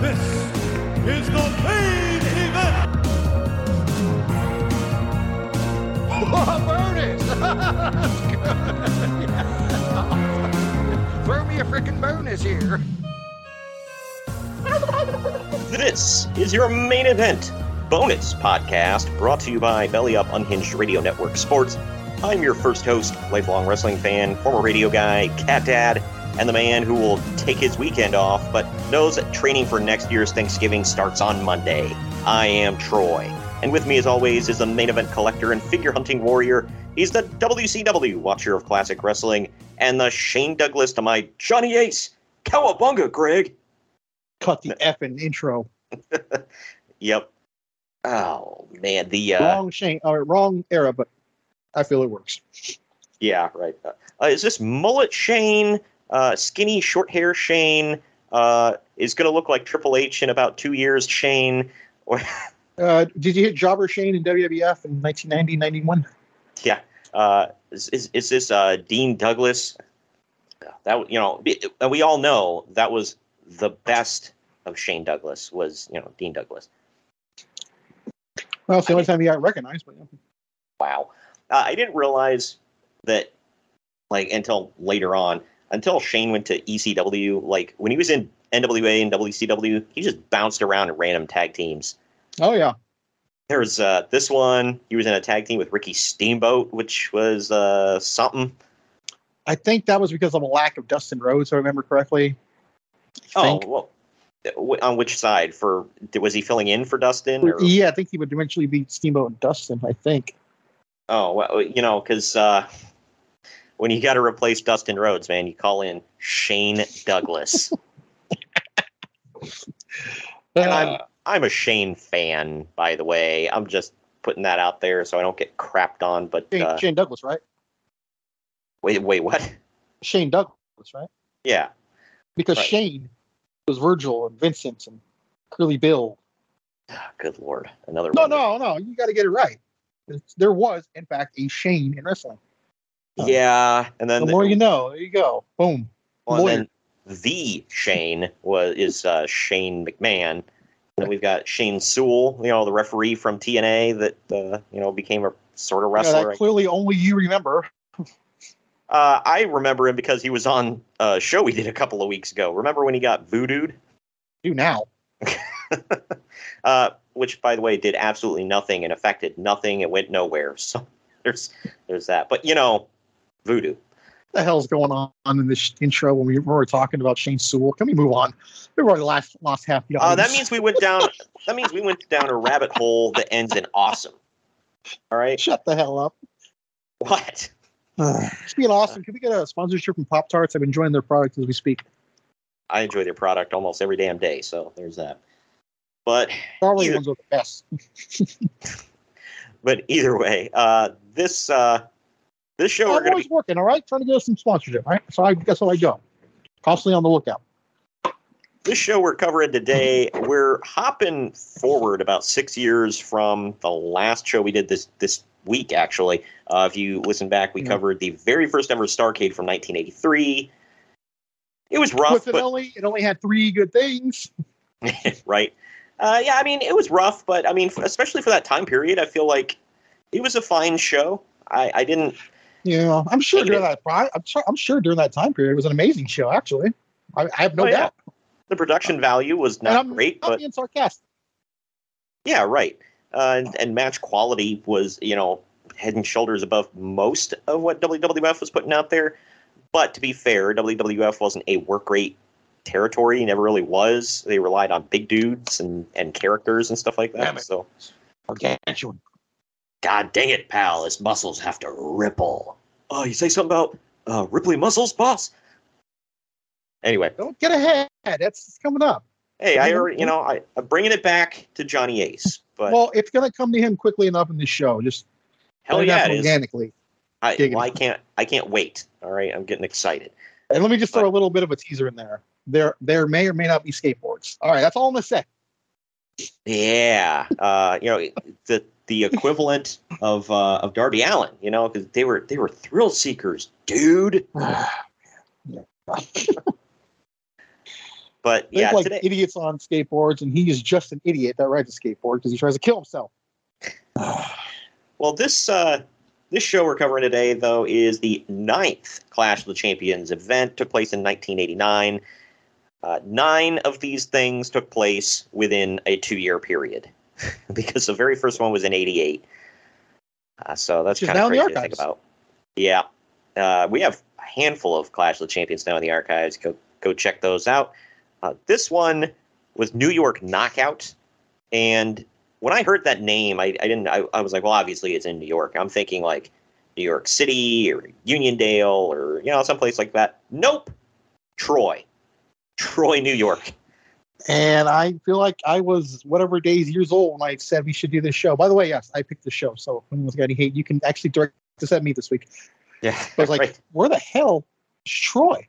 This is the main event. bonus! Throw me a freaking bonus here. This is your main event bonus podcast brought to you by Belly Up Unhinged Radio Network Sports. I'm your first host, lifelong wrestling fan, former radio guy, cat dad, and the man who will take his weekend off but knows that training for next year's Thanksgiving starts on Monday. I am Troy. And with me, as always, is the main event collector and figure hunting warrior. He's the WCW watcher of classic wrestling and the Shane Douglas to my Johnny Ace. Cowabunga, Greg. Cut the effing intro. Yep. Oh man, the uh, wrong Shane, or wrong era, but I feel it works. yeah, right. Uh, uh, is this mullet Shane, uh, skinny short hair Shane, uh, is going to look like Triple H in about two years? Shane, or Uh, did you hit Jobber Shane in WWF in 1990, 91? yeah, uh, is, is is this uh, Dean Douglas? That you know, we- we all know that was the best of Shane Douglas was you know Dean Douglas. Well, it's the only time he got recognized. But yeah. Wow. Uh, I didn't realize that, like, until later on, until Shane went to ECW, like, when he was in NWA and WCW, he just bounced around in random tag teams. Oh yeah, There was uh, this one, he was in a tag team with Ricky Steamboat, which was uh, something. I think that was because of a lack of Dustin Rhodes, if I remember correctly. I Oh, think. well, on which side? For Was he filling in for Dustin? Or? yeah, I think he would eventually beat Steamboat and Dustin. I think. Oh, well, you know, because uh, when you got to replace Dustin Rhodes, man, you call in Shane Douglas. And I'm Uh, I'm a Shane fan, by the way. I'm just putting that out there so I don't get crapped on. But Shane, uh, Shane Douglas, right? wait, wait, what? Shane Douglas, right? Yeah, Because Right. Shane was Virgil and Vincent and Curly Bill. good lord, another. No, one. no, no. You got to get it right. There was, in fact, a Shane in wrestling. Yeah, and then The more you know. There you go. Boom. well, and then the Shane was is uh, Shane McMahon. And then we've got Shane Sewell, you know, the referee from TNA that uh, you know became a sort of Yeah, wrestler. that clearly only you remember. Uh, I remember him because he was on a show we did a couple of weeks ago. Remember when he got voodooed? Do now. uh, which, by the way, did absolutely nothing and affected nothing. It went nowhere. So there's there's that. But you know, voodoo. What the hell's going on in this intro when we were talking about Shane Sewell? Can we move on? We've already lost, lost half the Uh, that means we went down. that means we went down a rabbit hole that ends in awesome. All right. Shut the hell up. What? Speaking of awesome, can we get a sponsorship from Pop Tarts? I'm enjoying their product as we speak. I enjoy their product almost every damn day. So there's that. But Probably Either- ones are the best. but either way, uh, this uh, This show I'm we're always be working, all right? Trying to get us some sponsorship, right? So I guess how I go. Constantly on the lookout. this show we're covering today. We're hopping forward about six years from the last show we did this this week. Actually, uh, if you listen back, we Mhm. covered the very first ever Starcade from 1983. It was rough, it but only it only had three good things. right? Uh, yeah, I mean, it was rough, but I mean, f- especially for that time period, I feel like it was a fine show. I, I didn't. Yeah, I'm sure during it. that I'm sure I'm sure during that time period it was an amazing show. Actually, I, I have no Oh, yeah. doubt. The production value was not I'm great, not but being sarcastic. yeah, right. Uh, and, and match quality was, you know, head and shoulders above most of what WWF was putting out there. But to be fair, WWF wasn't a work rate territory. Never really was. They relied on big dudes and, and characters and stuff like that. So, Gargantuan. God dang it, pal, his muscles have to ripple. Oh, you say something about uh, Ripley muscles, boss? Anyway, Don't get ahead. That's it's coming up. hey, I already, you know, I, I'm bringing it back to Johnny Ace, but well, it's going to come to him quickly enough in this show. Just hell yeah, organically. I, well, I can't, I can't wait. All right, I'm getting excited. And let me just throw a little bit of a teaser in there. There, there may or may not be skateboards. All right, that's all I'm gonna say. Yeah, uh, you know, the the equivalent of uh, of Darby Allin, you know, because they were they were thrill seekers, dude. But yeah, like today, idiots on skateboards, and he is just an idiot that rides a skateboard because he tries to kill himself. Well, this uh, this show we're covering today, though, is the ninth Clash of the Champions event. Took place in 1989. Uh, nine of these things took place within a two-year period, because the very first one was in '88. Uh, so that's kind of crazy to think about. Yeah, uh, we have a handful of Clash of the Champions now in the archives. Go go check those out. Uh, this one was New York Knockout, and when I heard that name, I, I didn't. I, I was like, well, obviously it's in New York. I'm thinking like New York City or Uniondale or you know someplace like that. Nope, Troy, Troy, New York. And I feel like I was whatever days years old when I said we should do this show. By the way, yes, I picked the show. So if anyone's got any hate, you can actually direct this at me this week. Yeah, I was like, right. where the hell is Troy?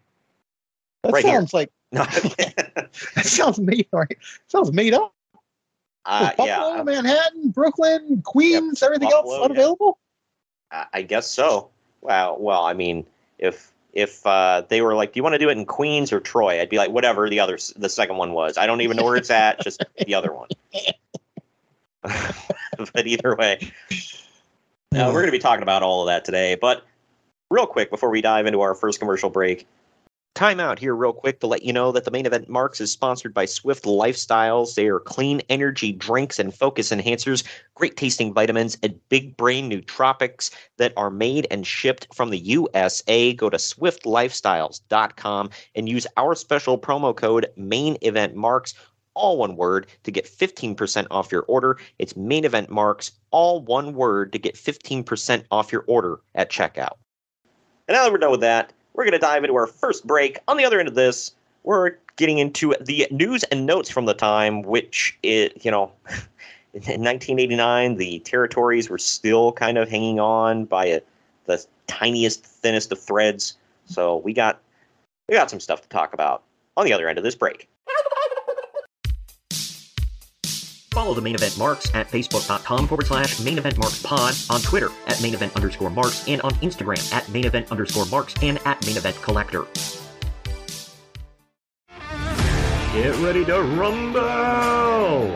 That Right here. sounds like No, that sounds made right. Sounds made up. uh, Buffalo, yeah, Manhattan, Brooklyn, Queens, everything Buffalo, else yeah. unavailable. I, I guess so. Well, well, I mean, if if uh, they were like, do you want to do it in Queens or Troy? I'd be like, whatever the other, the second one was. I don't even know where it's at. Just the other one. but either way, uh, we're going to be talking about all of that today. But real quick, before we dive into our first commercial break, time out here, real quick, to let you know that the main event Marks is sponsored by Swift Lifestyles. They are clean energy drinks and focus enhancers, great tasting vitamins, and big brain nootropics that are made and shipped from the USA. Go to swiftlifestyles.com and use our special promo code main event marks all one word to get 15% off your order. It's main event marks, all one word to get 15% off your order at checkout. And now that we're done with that, we're going to dive into our first break. On the other end of this, we're getting into the news and notes from the time, which, it, you know, in 1989, the territories were still kind of hanging on by a, the tiniest, thinnest of threads. So we got we got some stuff to talk about on the other end of this break. Follow the main event marks at facebook.com forward slash main event marks pod, on Twitter at main event underscore marks, and on Instagram at main event underscore marks and at main event collector. Get ready to rumble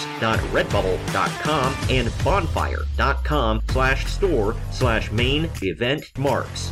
maineventmarks.redbubble.com and bonfire.com slash store slash main event marks.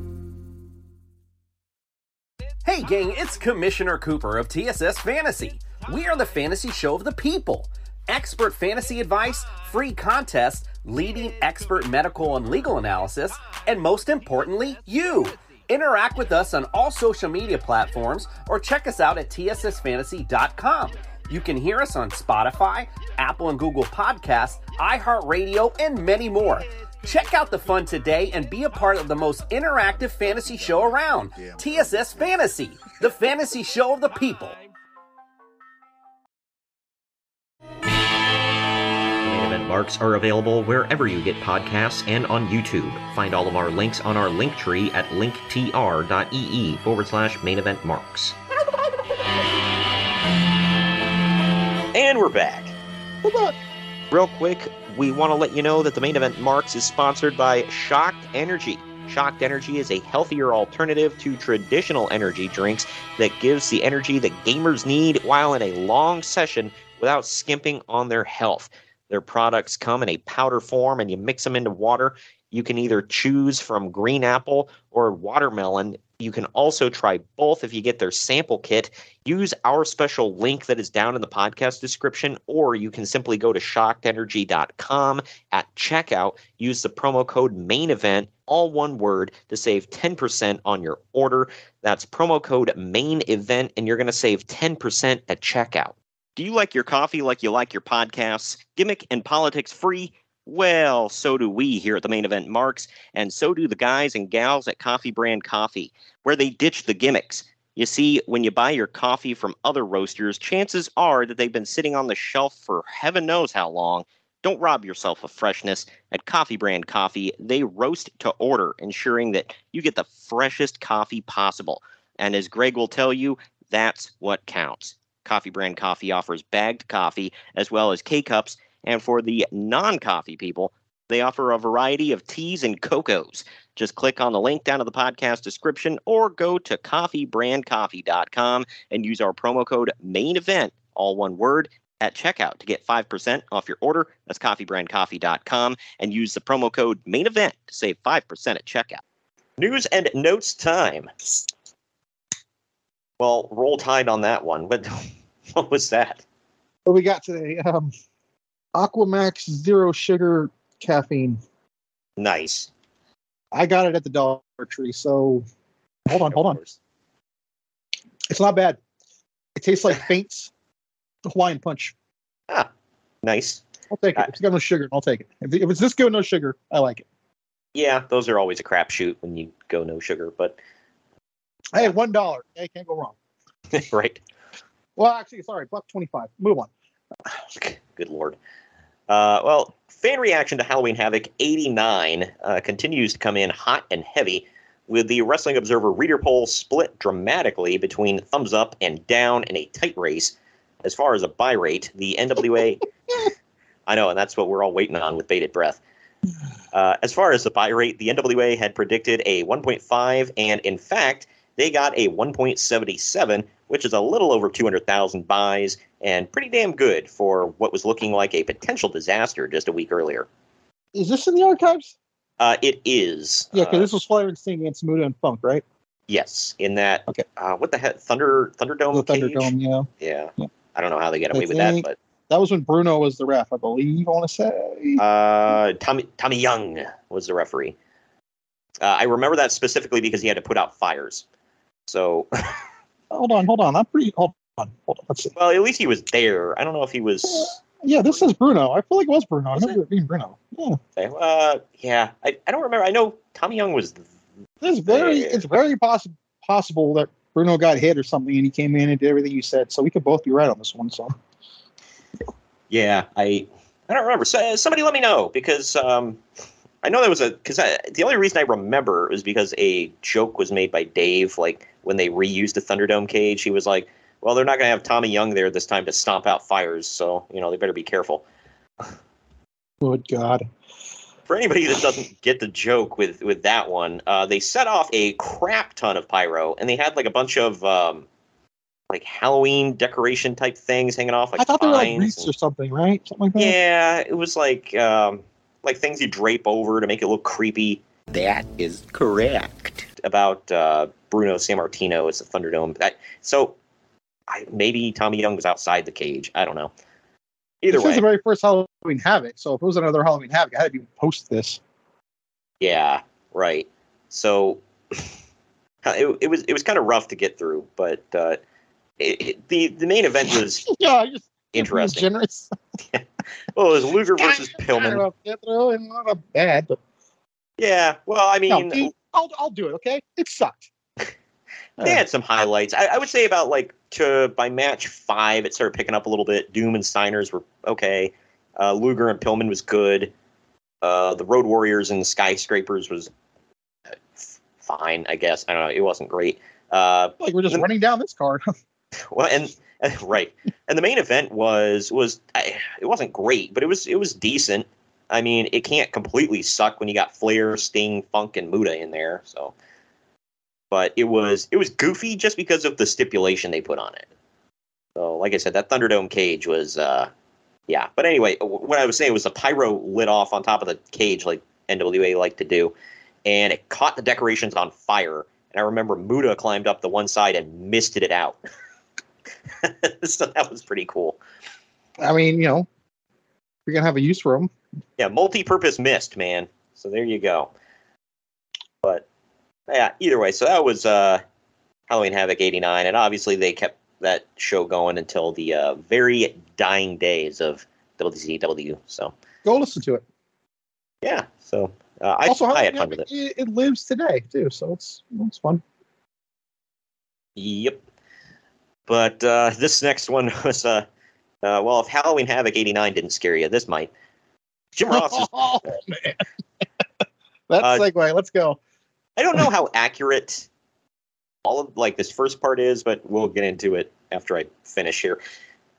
Hey gang, it's Commissioner Cooper of TSS Fantasy. We are the fantasy show of the people. Expert fantasy advice, free contests, leading expert medical and legal analysis, and most importantly, you. Interact with us on all social media platforms or check us out at tssfantasy.com. You can hear us on Spotify, Apple and Google Podcasts, iHeartRadio, and many more. Check out the fun today and be a part of the most interactive fantasy show around TSS Fantasy, the fantasy show of the people. Main event marks are available wherever you get podcasts and on YouTube. Find all of our links on our link tree at linktr.ee forward slash main event marks. And we're back. Real quick, we want to let you know that the main event marks is sponsored by Shocked Energy. Shocked Energy is a healthier alternative to traditional energy drinks that gives the energy that gamers need while in a long session without skimping on their health. Their products come in a powder form and you mix them into water. You can either choose from green apple or watermelon. You can also try both if you get their sample kit. Use our special link that is down in the podcast description, or you can simply go to shockedenergy.com at checkout. Use the promo code main event, all one word, to save 10% on your order. That's promo code main event, and you're going to save 10% at checkout. Do you like your coffee like you like your podcasts? Gimmick and politics free? Well, so do we here at the main event marks, and so do the guys and gals at Coffee Brand Coffee, where they ditch the gimmicks. You see, when you buy your coffee from other roasters, chances are that they've been sitting on the shelf for heaven knows how long. Don't rob yourself of freshness. At Coffee Brand Coffee, they roast to order, ensuring that you get the freshest coffee possible. And as Greg will tell you, that's what counts. Coffee Brand Coffee offers bagged coffee as well as K cups and for the non coffee people, they offer a variety of teas and cocos. Just click on the link down in the podcast description or go to coffeebrandcoffee.com and use our promo code main event, all one word, at checkout to get 5% off your order. That's coffeebrandcoffee.com and use the promo code main event to save 5% at checkout. News and notes time. Well, roll tide on that one. But what was that? What we got today? Um, Aquamax Zero Sugar Caffeine. Nice. I got it at the Dollar Tree. So hold on, hold on. It's not bad. It tastes like Faint's Hawaiian Punch. Ah, nice. I'll take it. If it's got no sugar, I'll take it. If, if it's this good no sugar, I like it. Yeah, those are always a crapshoot when you go no sugar, but Hey, one dollar. Hey, can't go wrong. right. Well, actually, sorry, buck twenty-five. Move on. Good lord. Uh, well, fan reaction to Halloween Havoc 89 uh, continues to come in hot and heavy, with the Wrestling Observer reader poll split dramatically between thumbs up and down in a tight race. As far as a buy rate, the NWA. I know, and that's what we're all waiting on with bated breath. Uh, as far as the buy rate, the NWA had predicted a 1.5, and in fact, they got a 1.77, which is a little over 200,000 buys, and pretty damn good for what was looking like a potential disaster just a week earlier. Is this in the archives? Uh, it is. Yeah, because uh, this was and Sting against Muta and Funk, right? Yes, in that. Okay. Uh, what the heck? Thunder Thunderdome. The cage? Thunderdome, yeah. Yeah. Yeah. I don't know how they get I away with that, but That was when Bruno was the ref, I believe. I want to say. uh, Tommy Tommy Young was the referee. Uh, I remember that specifically because he had to put out fires. So, hold on, hold on. I'm pretty. Hold on, hold on. Let's see. well, at least he was there. I don't know if he was. Yeah, this is Bruno. I feel like it was Bruno. I remember it being Bruno. Yeah, Uh, yeah, I, I don't remember. I know Tommy Young was. it's very, it's very possible possible that Bruno got hit or something, and he came in and did everything you said. So we could both be right on this one. So Yeah, I I don't remember. So, somebody let me know because um, I know there was a because the only reason I remember is because a joke was made by Dave like when they reused the Thunderdome cage. He was like, "Well, they're not going to have Tommy Young there this time to stomp out fires, so you know they better be careful." good God. For anybody that doesn't get the joke with with that one, uh, they set off a crap ton of pyro, and they had like a bunch of um, like Halloween decoration type things hanging off. Like I thought they were like wreaths and- or something, right? Something like that. Yeah, it was like um, like things you drape over to make it look creepy. That is correct. About uh, Bruno Sammartino as the Thunderdome. That, so I, maybe Tommy Young was outside the cage. I don't know. Either way. this way, is the very first Halloween Havoc. So if it was another Halloween Havoc, I had to post this. yeah, right. So it, it was it was kind of rough to get through, but uh, it, it- the the main event was yeah, just interesting. generous. Well, it was Luger versus Pillman. get through and not a bad, but Yeah, well, I no, mean, dude, I'll I'll do it. Okay, it sucked. they had some highlights. I, I would say about like to by match five, it started picking up a little bit. Doom and Steiners were okay. Uh, Luger and Pillman was good. Uh, the Road Warriors and the Skyscrapers was uh, fine, I guess. I don't know. It wasn't great. Uh, Like we're just running down this card. well, and right, and the main event was was I, it wasn't great, but it was it was decent. I mean, it can't completely suck when you got Flair, Sting, Funk, and Muta in there. So, but it was it was goofy just because of the stipulation they put on it. So, like I said, that Thunderdome cage was, uh, yeah. But anyway, what I was saying was the pyro lit off on top of the cage, like NWA like to do, and it caught the decorations on fire. And I remember Muta climbed up the one side and misted it out. so that was pretty cool. I mean, you know, you're gonna have a use for them. Yeah, multi-purpose mist, man. So there you go. But yeah, either way, so that was uh, Halloween Havoc '89, and obviously they kept that show going until the uh, very dying days of WCW. So Go listen to it. yeah, so uh, I, also, I had fun with it. It. It lives today too, so it's it's fun. Yep. But uh, this next one was uh, uh, well, if Halloween Havoc '89 didn't scare you, this might. Jim Ross is oh man, that Uh, segue. Let's go. I don't know how accurate all of like this first part is, but we'll get into it after I finish here.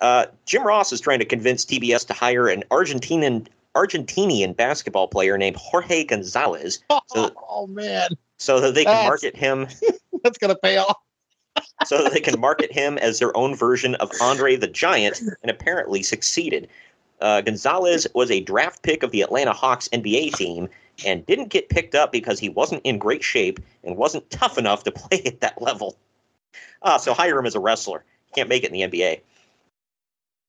Uh, Jim Ross is trying to convince TBS to hire an Argentinian Argentinian basketball player named Jorge Gonzalez So- oh man, so that they can That's- market him that's gonna pay off. So that they can market him as their own version of Andre the Giant, and apparently succeeded. Uh, Gonzalez was a draft pick of the Atlanta Hawks NBA team and didn't get picked up because he wasn't in great shape and wasn't tough enough to play at that level. Uh, so hire him as a wrestler. Can't make it in the NBA.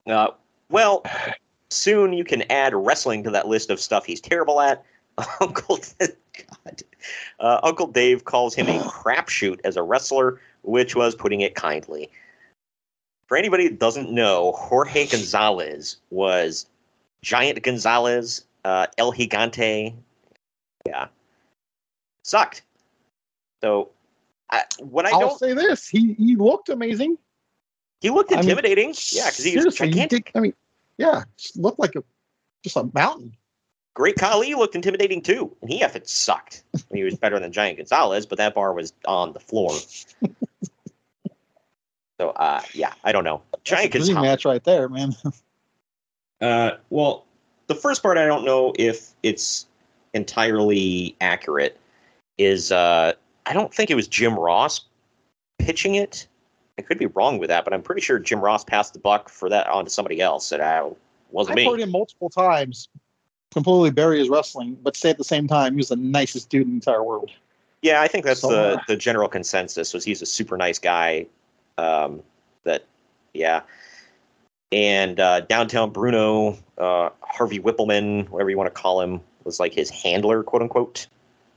Uh, well, soon you can add wrestling to that list of stuff he's terrible at. Uncle, God. Uh, Uncle Dave calls him a crapshoot as a wrestler, which was putting it kindly. For anybody that doesn't know, Jorge Gonzalez was Giant Gonzalez, uh, El Gigante. Yeah. Sucked. So, I, what I I'll don't. say this: he he looked amazing. He looked I mean, intimidating. yeah, because he was Seriously, he gigantic. did- I mean, yeah, looked like a just a mountain. Great Kali looked intimidating too, and he effing sucked. he was better than Giant Gonzalez, but that bar was on the floor. so, uh, yeah, I don't know. Giant That's a dream match right there, man. Uh, well, the first part I don't know if it's entirely accurate. Is uh, I don't think it was Jim Ross pitching it. I could be wrong with that, but I'm pretty sure Jim Ross passed the buck for that on to somebody else. And I wasn't I've me. heard him multiple times completely bury his wrestling, but say at the same time he was the nicest dude in the entire world. Yeah, I think that's So, the uh, the general consensus. Was he's a super nice guy. Um, that, yeah. And uh, downtown Bruno, uh, Harvey Wippleman, whatever you want to call him, was like his handler, quote unquote,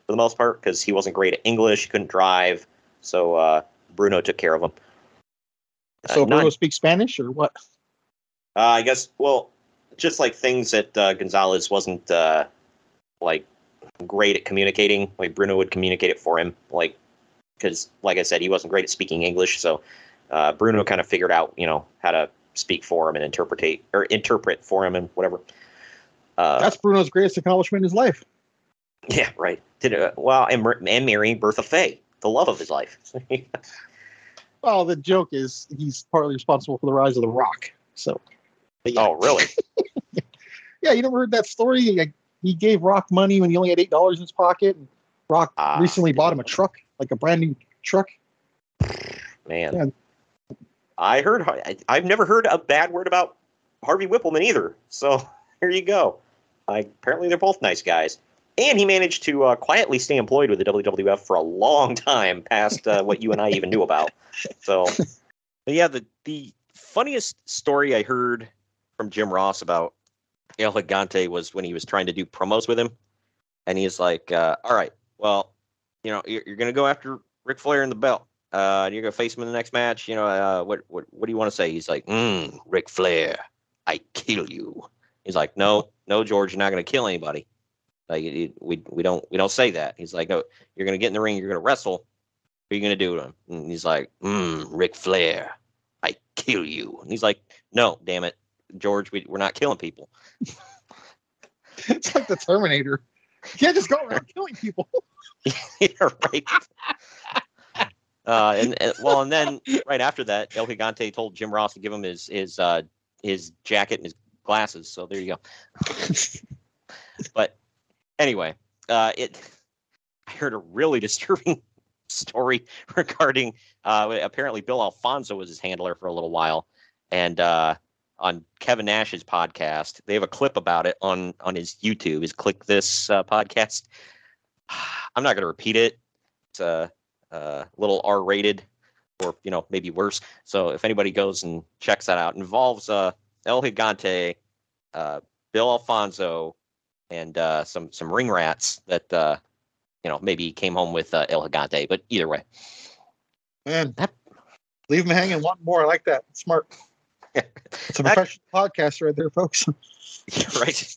for the most part, because he wasn't great at English, couldn't drive. So uh, Bruno took care of him. So Uh, Bruno not- speaks Spanish or what? Uh, I guess. Well, just like things that uh, Gonzalez wasn't uh, like great at communicating. Like Bruno would communicate it for him. Like because, like I said, he wasn't great at speaking English. So uh, Bruno kind of figured out, you know, how to speak for him and interpret or interpret for him and whatever. Uh, That's Bruno's greatest accomplishment in his life. yeah, right. Did uh, well, and, and marrying Bertha Faye, the love of his life. Well, the joke is he's partly responsible for the rise of the Rock. So, yeah. oh, really? yeah, you never heard that story? Like, he gave Rock money when he only had eight dollars in his pocket. And Rock Ah, recently bought him a truck, like a brand new truck. Man, Yeah. I heard. I, I've never heard a bad word about Harvey Wippleman either. So here you go. I, apparently, they're both nice guys. And he managed to uh, quietly stay employed with the WWF for a long time, past uh, what you and I even knew about. So, yeah, the the funniest story I heard from Jim Ross about El Gigante was when he was trying to do promos with him, and he's like, uh, "All right, well, you know, you're, you're going to go after Ric Flair in the belt. Uh, you're going to face him in the next match. You know, uh, what what what do you want to say?" He's like, mm, "Ric Flair, I kill you." He's like, "No, no, George, you're not going to kill anybody. Like, it, it- we we don't we don't say that." He's like, "No, you're going to get in the ring. You're going to wrestle. What are you going to do to him?" And he's like, mm, "Ric Flair, I kill you." And he's like, "No, damn it, George, we, we're not killing people." it's like the Terminator. You can't just go around killing people. yeah, right. Uh, and, and well, and then right after that, El Gigante told Jim Ross to give him his his uh, his jacket and his glasses. So there you go. but anyway, uh, it I heard a really disturbing story regarding uh, apparently Bill Alfonso was his handler for a little while, and uh, on Kevin Nash's podcast, they have a clip about it on on his YouTube. His Kliq This uh, podcast. I'm not going to repeat it. It's a, a little R-rated, or you know maybe worse. So if anybody goes and checks that out, involves uh, El Gigante, uh, Bill Alfonso, and uh, some some ring rats that uh, you know maybe came home with uh, El Gigante. But either way, Man, leave them hanging. Want more? I like that. Smart. It's a That- professional podcast right there, folks. right.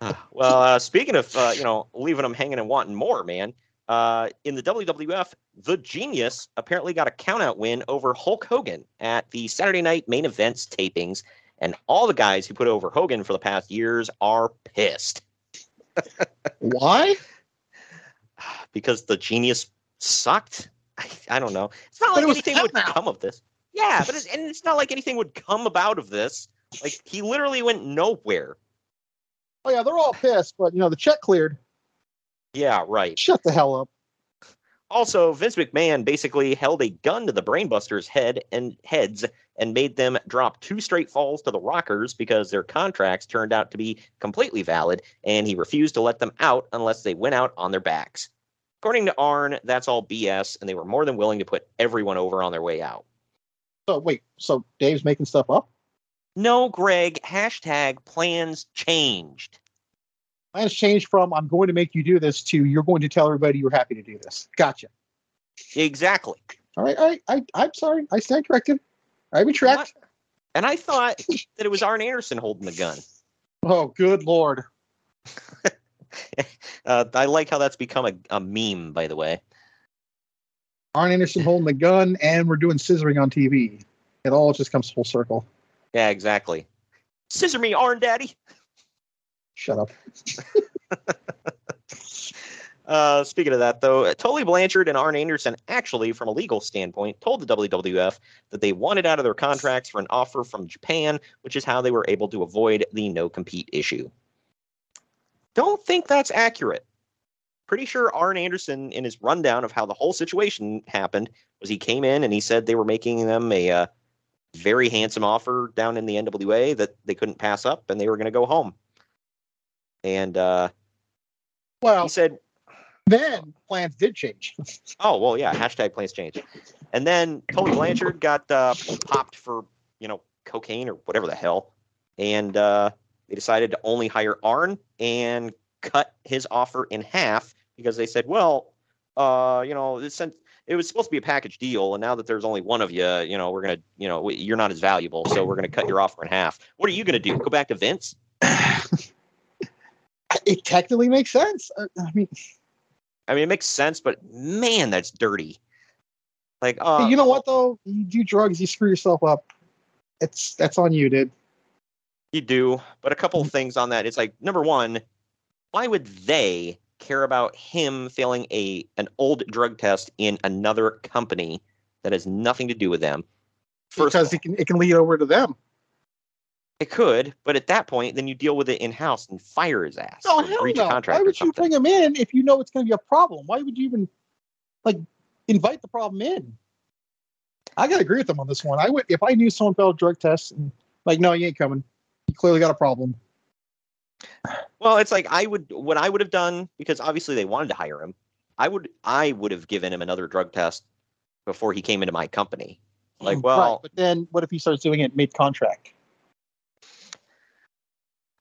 Uh, well, uh, speaking of uh, you know leaving them hanging and wanting more, man. Uh, in the WWF, the Genius apparently got a countout win over Hulk Hogan at the Saturday Night Main Events tapings, and all the guys who put over Hogan for the past years are pissed Why? because the Genius sucked. I, I don't know. It's not But like it anything would countout. come of this. Yeah, but it's, and it's not like anything would come about of this. Like he literally went nowhere. Oh yeah, they're all pissed, but you know the check cleared. Yeah, right. Shut the hell up. Also, Vince McMahon basically held a gun to the Brainbusters' head and heads and made them drop two straight falls to the Rockers because their contracts turned out to be completely valid, and he refused to let them out unless they went out on their backs. According to Arn, that's all BS, and they were more than willing to put everyone over on their way out. So wait, so Dave's making stuff up? No, Greg, hashtag plans changed. Plans changed from "I'm going to make you do this" to "You're going to tell everybody you're happy to do this." Gotcha. Exactly. All right, right. I, I'm sorry. I stand corrected. I retract. And I thought that it was Arn Anderson holding the gun. Oh, good lord. Uh, I like how that's become a, a meme, by the way. Arn Anderson holding the gun, and we're doing scissoring on TV. It all just comes full circle. Yeah, exactly. Scissor me, Arn Daddy. Shut up. Uh, speaking of that, though, Tully Blanchard and Arn Anderson actually, from a legal standpoint, told the WWF that they wanted out of their contracts for an offer from Japan, which is how they were able to avoid the no compete issue. Don't think that's accurate. Pretty sure Arn Anderson, in his rundown of how the whole situation happened, was he came in and he said they were making them a uh, very handsome offer down in the NWA that they couldn't pass up, and they were going to go home. And uh, Well, he said, then plans did change. Oh well, yeah. Hashtag plans change. And then Tony Blanchard got uh, popped for you know cocaine or whatever the hell, and uh, they decided to only hire Arn and cut his offer in half because they said, well, uh, you know, since it was supposed to be a package deal, and now that there's only one of you, you know, we're gonna, you know, you're not as valuable, so we're gonna cut your offer in half. What are you gonna do? Go back to Vince? it technically makes sense. I, I mean, I mean, it makes sense, but man, that's dirty. Like, uh, you know what though? You do drugs, you screw yourself up. It's that's on you, dude. You do, but a couple of things on that. It's like number one, why would they care about him failing a an old drug test in another company that has nothing to do with them? First because all, it can it can lead over to them. It could, but at that point, then you deal with it in house and fire his ass. Oh hell no! Why would you bring him in if you know it's going to be a problem? Why would you even like invite the problem in? I gotta agree with them on this one. I would if I knew someone failed drug tests and like, no, you ain't coming. You clearly got a problem. Well, it's like I would what I would have done because obviously they wanted to hire him. I would I would have given him another drug test before he came into my company. Like, well, right, but then what if he starts doing it mid contract?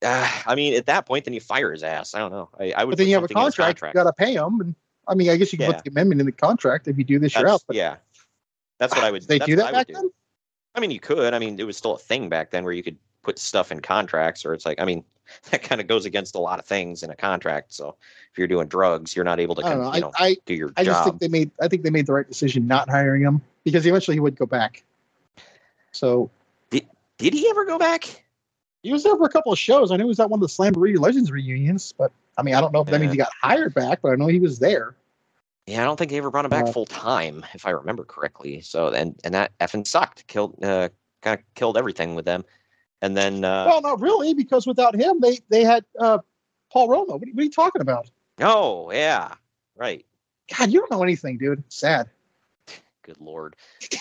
Uh, I mean, at that point, then you fire his ass. I don't know. I, I would. But then you have a contract. contract. You got to pay him, and I mean, I guess you can yeah. put the amendment in the contract if you do this, that's, you're out. But yeah, that's what I would. They do that back do. then. I mean, you could. I mean, it was still a thing back then where you could put stuff in contracts, or it's like, I mean, that kind of goes against a lot of things in a contract. So if you're doing drugs, you're not able to, con- you know, I, do your I job. just think they made. I think they made the right decision not hiring him because eventually he would go back. So did did he ever go back? He was there for a couple of shows. I know he was at one of the Slamboree Legends reunions, but I mean, I don't know if that means he got hired back, but I know he was there. Yeah, I don't think they ever brought him back uh, full time, if I remember correctly. So and and that effing sucked. Killed uh, kind of killed everything with them. And then uh, well, not really, because without him, they they had uh, Paul Roma. What, what are you talking about? Oh yeah, right. God, you don't know anything, dude. Sad. Good lord.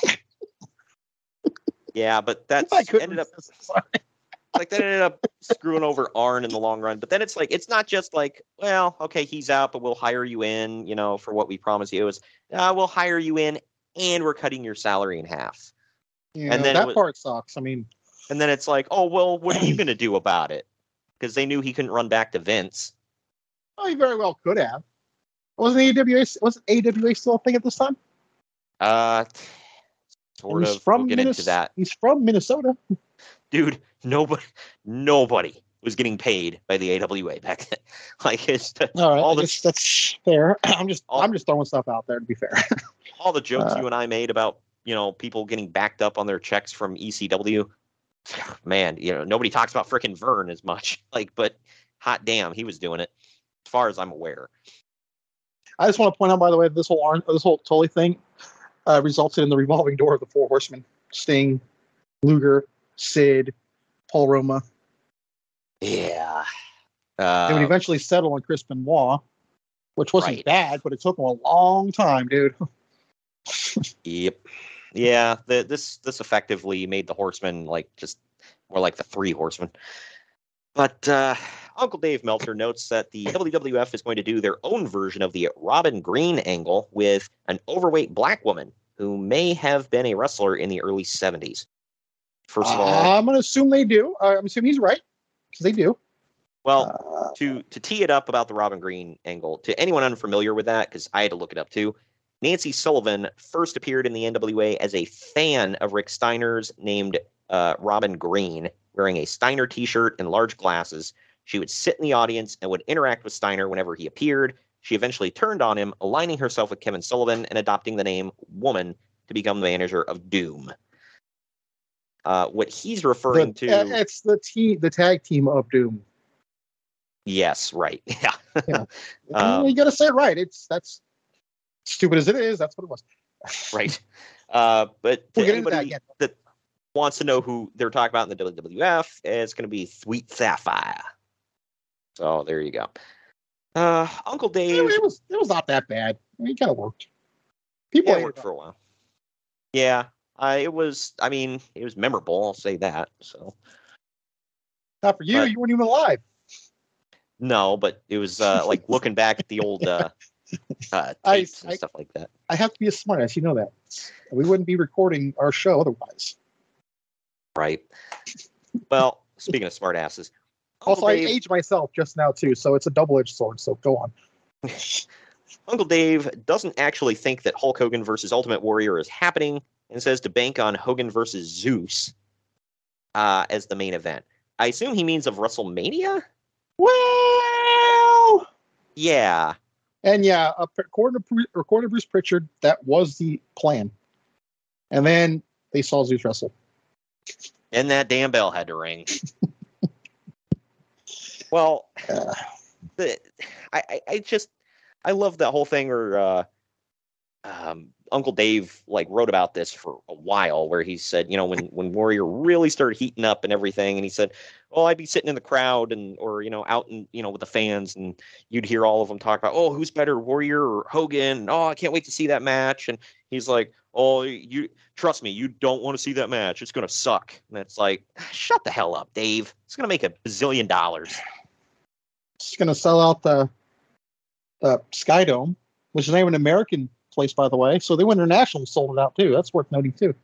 yeah, but that's ended up. Like that ended up screwing over Arn in the long run. But then it's like it's not just like, well, okay, he's out, but we'll hire you in, you know, for what we promise you. It was, uh, we'll hire you in, and we're cutting your salary in half. Yeah, and then that was, part sucks. I mean, and then it's like, oh well, what are you going to do about it? Because they knew he couldn't run back to Vince. Oh, he very well could have. Wasn't AWA was AWA still a thing at this time? Uh, sort he's of. From we'll get Minnesota. into that. He's from Minnesota. Dude, nobody, nobody was getting paid by the AWA back then. like it's all right. All the, that's fair. I'm just all, I'm just throwing stuff out there to be fair. all the jokes uh, you and I made about you know people getting backed up on their checks from ECW. Man, you know nobody talks about freaking Verne as much. Like, but hot damn, he was doing it. As far as I'm aware. I just want to point out, by the way, this whole arm, this whole Tully thing uh, resulted in the revolving door of the Four Horsemen: Sting, Luger, Sid, Paul Roma. Yeah. Uh, they would eventually settle on Chris Benoit, which wasn't right. bad, but it took them a long time, dude. yep. Yeah. The, this this effectively made the Horsemen like just more like the Three Horsemen. But uh, Uncle Dave Meltzer notes that the WWF is going to do their own version of the Robin Green angle with an overweight black woman who may have been a wrestler in the early 70s. First of all, I'm going to assume they do. Uh, I'm assuming he's right because they do. Well, uh, to to tee it up about the Robin Green angle, to anyone unfamiliar with that, because I had to look it up too. Nancy Sullivan first appeared in the NWA as a fan of Rick Steiner's, named uh, Robin Green, wearing a Steiner T-shirt and large glasses. She would sit in the audience and would interact with Steiner whenever he appeared. She eventually turned on him, aligning herself with Kevin Sullivan and adopting the name Woman to become the manager of Doom. Uh, what he's referring the, to, it's the team, the tag team of Doom. Yes, right. Yeah, yeah. um, you got to say it right. It's that's stupid as it is. That's what it was. right. Uh, but we'll anybody that, that, wants to know who they're talking about in the WWF, it's going to be Sweet Sapphire. So there you go. Uh, Uncle Dave. It was it was not that bad. I mean, it kind of worked. People yeah, worked for a while. Yeah, uh, it was. I mean, it was memorable. I'll say that. So. Not for you. But, you weren't even alive. No, but it was uh, like looking back at the old uh, uh, tapes I, and I, stuff like that. I have to be a smartass. You know that. We wouldn't be recording our show otherwise. Right. Well, speaking of smartasses. Also, Dave, I aged myself just now too, so it's a double-edged sword. So go on. Uncle Dave doesn't actually think that Hulk Hogan versus Ultimate Warrior is happening and says to bank on Hogan versus Zeus uh, as the main event. I assume he means of WrestleMania? Well, Yeah. and yeah, according to according to Bruce Pritchard, that was the plan. And then they saw Zeus wrestle. And that damn bell had to ring. well, Uh, the, I, I, I just I love that whole thing where uh, um, Uncle Dave like wrote about this for a while, where he said, you know, when when Warrior really started heating up and everything, and he said, "Oh, I'd be sitting in the crowd and or you know out in you know with the fans, and you'd hear all of them talk about, oh, who's better, Warrior or Hogan? And, oh, I can't wait to see that match." And he's like, "Oh, you trust me, you don't want to see that match. It's gonna suck." And it's like, shut the hell up, Dave. It's gonna make a bazillion dollars. it's to sell out the the Sky Dome, which is not even an American place, by the way. So they went international and sold it out too. That's worth noting too.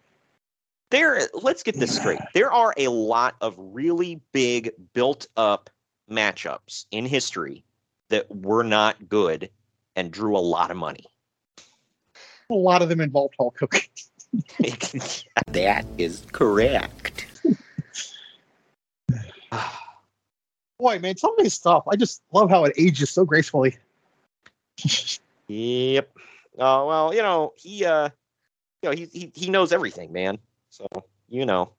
there let's get this straight there are a lot of really big built up matchups in history that were not good and drew a lot of money A lot of them involved Hulk Hogan. That is correct. Boy, man, some of stuff, I just love how it ages so gracefully. yep uh, well you know he uh you know he, he he knows everything man so you know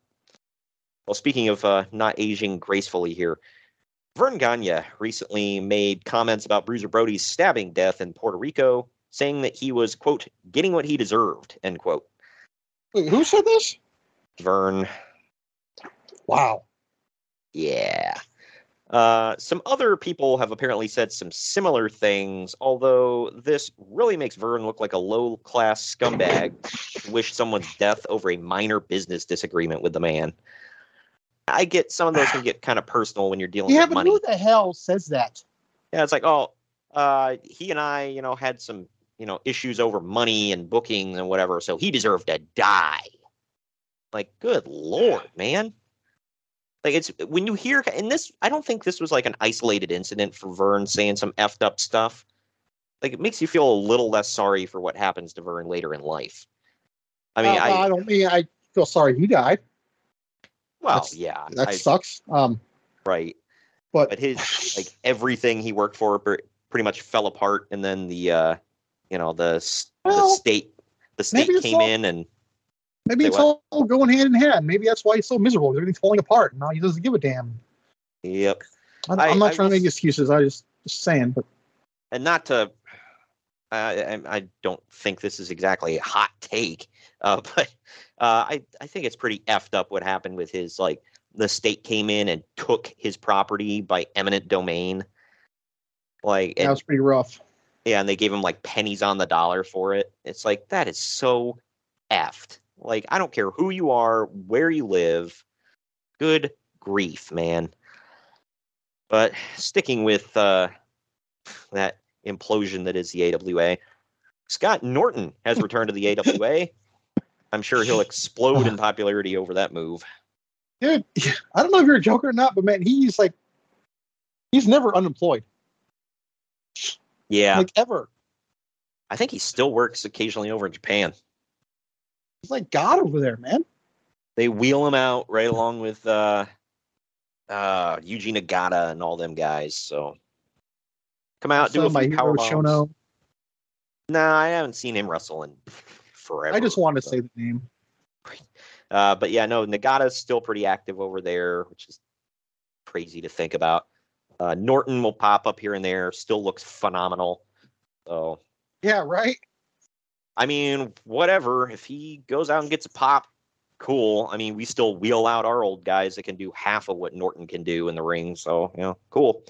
well speaking of uh not aging gracefully here Verne Gagne recently made comments about bruiser brody's stabbing death in puerto rico saying that he was quote getting what he deserved end quote Wait, who said this? Verne Wow. Yeah. Uh, some other people have apparently said some similar things, although this really makes Verne look like a low class scumbag who wished someone's death over a minor business disagreement with the man. I get some of those can get kind of personal when you're dealing Yeah, with money. Yeah, but money. who the hell says that? Yeah, it's like, oh, uh, he and I, you know, had some, you know, issues over money and booking and whatever, so he deserved to die. Like, good lord, man. Like it's when you hear and this I don't think this was like an isolated incident for Verne saying some effed up stuff. Like it makes you feel a little less sorry for what happens to Verne later in life. I mean, Uh, I I don't mean I feel sorry he died. well, that's- yeah, That I, sucks. Um, right. but, But his like everything he worked for pretty much fell apart, and then the uh, you know the s- the state the state came all- in and maybe Say it's what? all going hand in hand. Maybe that's why he's so miserable. Everything's falling apart. And now he doesn't give a damn. yep. I, I- I'm not I trying to make excuses. I just just saying. But and not to I, I don't think this is exactly a hot take, uh, but uh, I I think it's pretty effed up what happened with his like the state came in and took his property by eminent domain, like that was pretty rough. yeah, and they gave him like pennies on the dollar for it. It's like that is so effed. Like I don't care who you are, where you live. Good grief, man. But sticking with uh, that implosion that is the AWA, Scott Norton has returned to the AWA. I'm sure he'll explode in popularity over that move. Dude, I don't know if you're a joker or not, but man, he's like he's never unemployed. Yeah, Like ever. I think he still works occasionally over in Japan. He's like God over there, man. they wheel him out right along with uh uh Yuji Nagata and all them guys. So come out, do So a few power bombs. Chono. Nah, I haven't seen him wrestle in forever. I just want to so- say the name. Uh, but yeah, no, Nagata's still pretty active over there, which is crazy to think about. Uh, Norton will pop up here and there, still looks phenomenal. So Yeah, right. I mean, whatever. If he goes out and gets a pop, cool. I mean, we still wheel out our old guys that can do half of what Norton can do in the ring. So, you know, cool.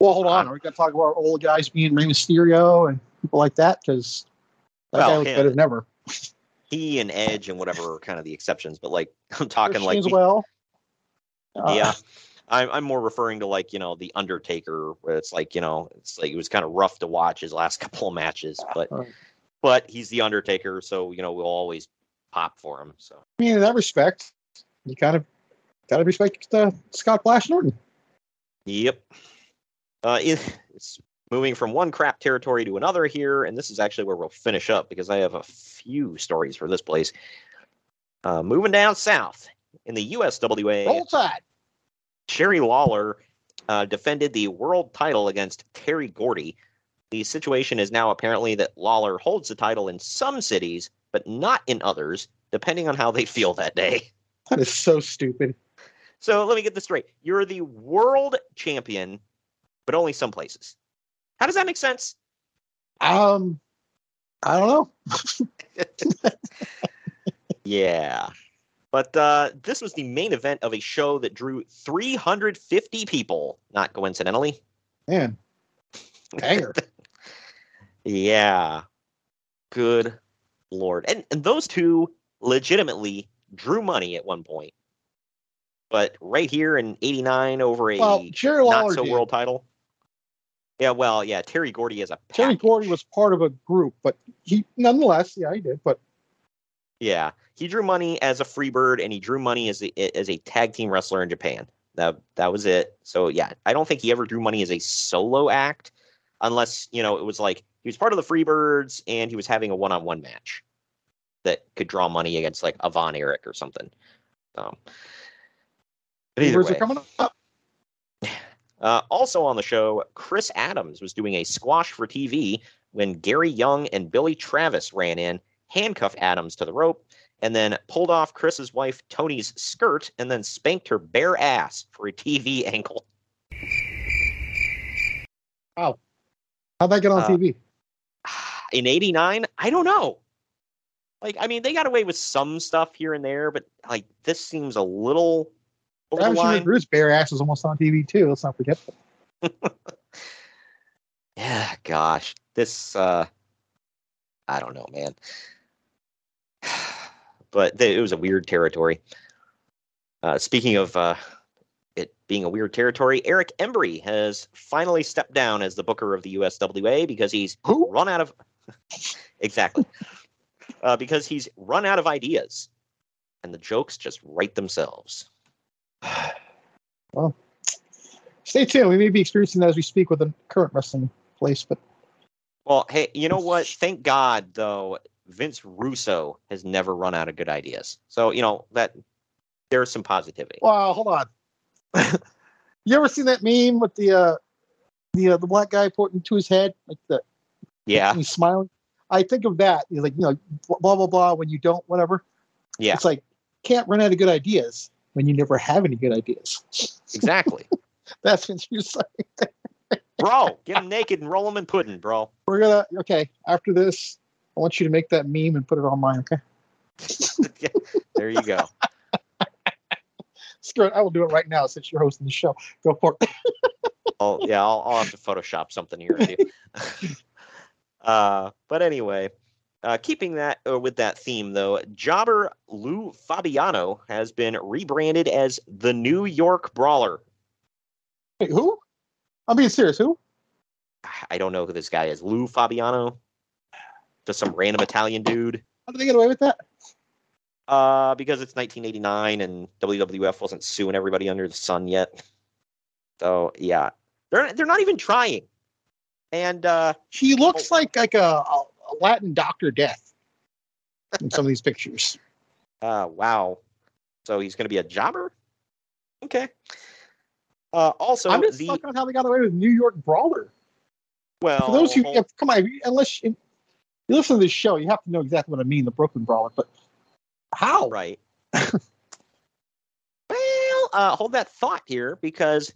Well, hold on. Are we gonna talk about our old guys being Rey Mysterio and people like that? Because that Well, guy looks yeah. better than ever. He and Edge and whatever are kind of the exceptions, but like I'm talking like as well. Uh, yeah. I'm I'm more referring to like, you know, the Undertaker where it's like, you know, it's like it was kind of rough to watch his last couple of matches, but. But he's the Undertaker, so you know, we'll always pop for him. So I mean, in that respect, you kind of gotta respect uh, Scott Flash Norton. Yep. Uh, it, it's moving from one crap territory to another here, and this is actually where we'll finish up because I have a few stories for this place. Uh, moving down south in the USWA, Roll Tide. Jerry Lawler uh, defended the world title against Terry Gordy. The situation is now apparently that Lawler holds the title in some cities, but not in others, depending on how they feel that day. That is so stupid. So let me get this straight. You're the world champion, but only some places. How does that make sense? Um, I don't know. Yeah. But uh, this was the main event of a show that drew 350 people, not coincidentally. Man, banger. Yeah. Good lord. And, and those two legitimately drew money at one point. But right here in 89 over a well, Jerry not so did. world title. Yeah, well, yeah, Terry Gordy as a Terry. Gordy was part of a group, but he nonetheless, yeah, he did. But Yeah, he drew money as a free bird and he drew money as a as a tag team wrestler in Japan. That that was it. So yeah, I don't think he ever drew money as a solo act, unless you know it was like he was part of the Freebirds and he was having a one on one match that could draw money against like a Von Erich or something. Um, Freebirds are coming up. Uh, also on the show, Chris Adams was doing a squash for TV when Gary Young and Billy Travis ran in, handcuffed Adams to the rope, and then pulled off Chris's wife Toni's skirt and then spanked her bare ass for a TV angle. Wow. How'd that get on Uh, TV? In 89, I don't know. Like, I mean, they got away with some stuff here and there, but like this seems a little over the line. Bruce bare ass was almost on TV too. Let's not forget. Yeah, gosh, this uh I don't know, man. But th- it was a weird territory. Uh, speaking of uh, it being a weird territory, Eric Embry has finally stepped down as the booker of the USWA because he's Who? run out of exactly uh, because he's run out of ideas, and the jokes just write themselves. Well, stay tuned. We may be experiencing that as we speak with the current wrestling place, but Well, hey, you know what? Thank God, though, Vince Russo has never run out of good ideas. So, you know, that there's some positivity. wow, hold on. you ever seen that meme with the uh the uh, the black guy pointing to his head like the Yeah, he's smiling? I think of that. He's like, you know, blah blah blah. When you don't, whatever. yeah, It's like can't run out of good ideas when you never have any good ideas. exactly. That's what you're saying. bro, get him naked and roll him in pudding, bro. We're gonna okay. After this, I want you to make that meme and put it online. Okay. there you go. Screw it. I will do it right now since you're hosting the show. Go for it. I'll, yeah, I'll, I'll have to Photoshop something here. uh, but anyway, uh, keeping that uh, with that theme, though, jobber Lou Fabiano has been rebranded as the New York Brawler. Wait, who? I'm being serious. Who? I don't know who this guy is. Lou Fabiano, just some random Italian dude. How did they get away with that? Uh, because it's 1989 and WWF wasn't suing everybody under the sun yet. So yeah, they're they're not even trying. And uh, He looks like like a, a Latin Doctor Death in some of these pictures. uh, wow. So he's going to be a jobber. Okay. Uh, also, I'm just the stuck on how they got away with New York Brawler. well, For those who, come on, unless you, you listen to this show, you have to know exactly what I mean, the Brooklyn Brawler. But how? Right. well, uh, hold that thought here because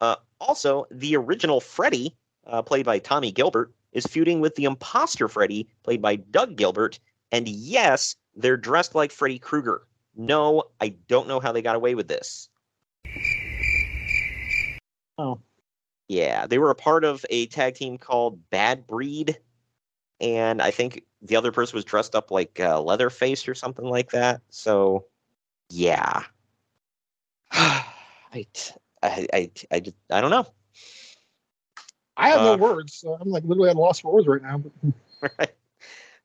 uh, also the original Freddy, uh, played by Tommy Gilbert, is feuding with the imposter Freddy, played by Doug Gilbert. And yes, they're dressed like Freddy Krueger. No, I don't know how they got away with this. Oh. Yeah, they were a part of a tag team called Bad Breed. And I think the other person was dressed up like uh, Leatherface or something like that. So, yeah. I, I, I, I, I don't know. I have Uh, no words. So I'm like literally at a loss for words right now. But right?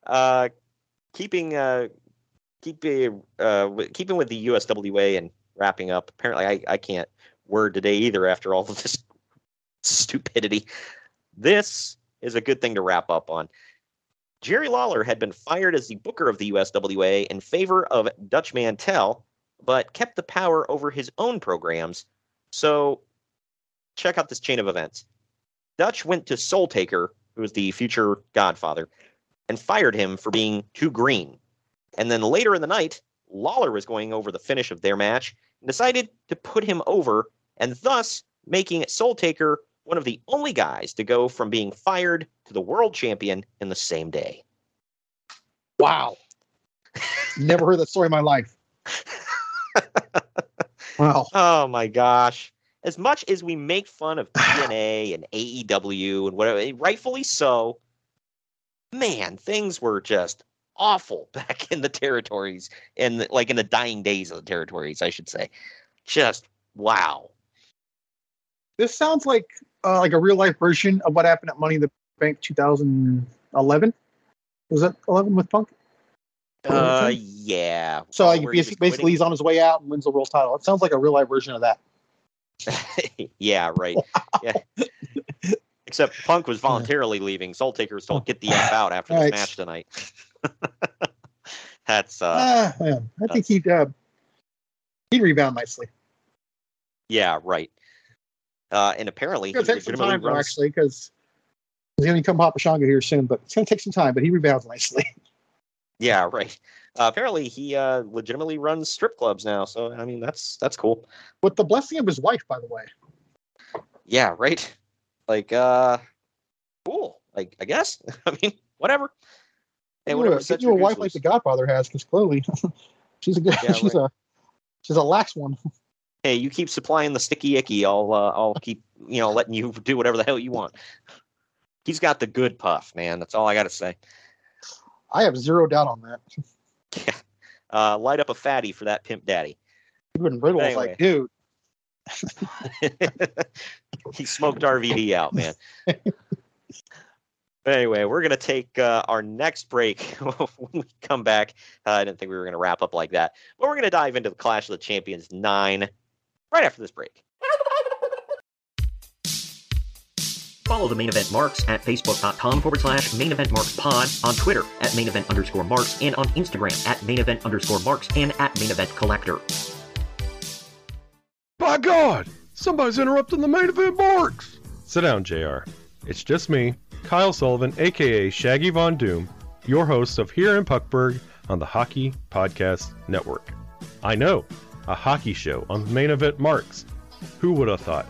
Uh, keeping uh, keeping uh, keeping with the USWA and wrapping up. Apparently, I, I can't word today either after all of this stupidity. this is a good thing to wrap up on. Jerry Lawler had been fired as the booker of the USWA in favor of Dutch Mantell, but kept the power over his own programs. So check out this chain of events. Dutch went to Soul Taker, who was the future Godfather, and fired him for being too green. And then later in the night, Lawler was going over the finish of their match and decided to put him over, and thus making Soul Taker one of the only guys to go from being fired to the world champion in the same day. Wow. Never heard that story in my life. wow. Oh my gosh. As much as we make fun of TNA and AEW and whatever, rightfully so, man, things were just awful back in the territories and like in the dying days of the territories, I should say. Just wow. This sounds like uh, like a real life version of what happened at Money in the Bank 2011. Was that 11 with Punk? Uh, yeah. So like basically, basically he's on his way out and wins the world title. It sounds like a real life version of that. yeah, right. Yeah. Except Punk was voluntarily leaving. Soul Taker was told get the F out after this Right. match tonight. That's uh man, I think he'd uh, he'd rebound nicely. yeah, right. Uh and apparently It's gonna he take some time runs- actually, because he's gonna become Papa Shango here soon. But it's gonna take some time. But he rebounds nicely. Yeah, right. Uh, apparently he uh legitimately runs strip clubs now. So I mean that's that's cool. With the blessing of his wife, by the way. Yeah, right. Like uh cool. Like I guess. I mean, whatever. Hey, whatever you a, sets get you a wife like the. Godfather has, because clearly she's a good, Yeah, she's right. a she's a lax one. Hey, you keep supplying the sticky icky. I'll uh, I'll keep you know letting you do whatever the hell you want. He's got the good puff, man. That's all I got to say. I have zero doubt on that. Uh, light up a fatty for that pimp daddy. Edwin Riddle was Anyway. like, dude, he smoked RVD out, man. But anyway, we're gonna take uh, our next break when we come back. Uh, I didn't think we were gonna wrap up like that, but we're gonna dive into the Clash of the Champions nine right after this break. Follow the main event marks at facebook.com forward slash main event marks pod, on Twitter at main event underscore marks, and on Instagram at main event underscore marks and at main event collector. By God! Somebody's interrupting the main event marks! Sit down, JR. It's just me, Kyle Sullivan, aka Shaggy Von Doom, your host of Here in Puckburg on the Hockey Podcast Network. I know, a hockey show on main event marks. Who would have thought?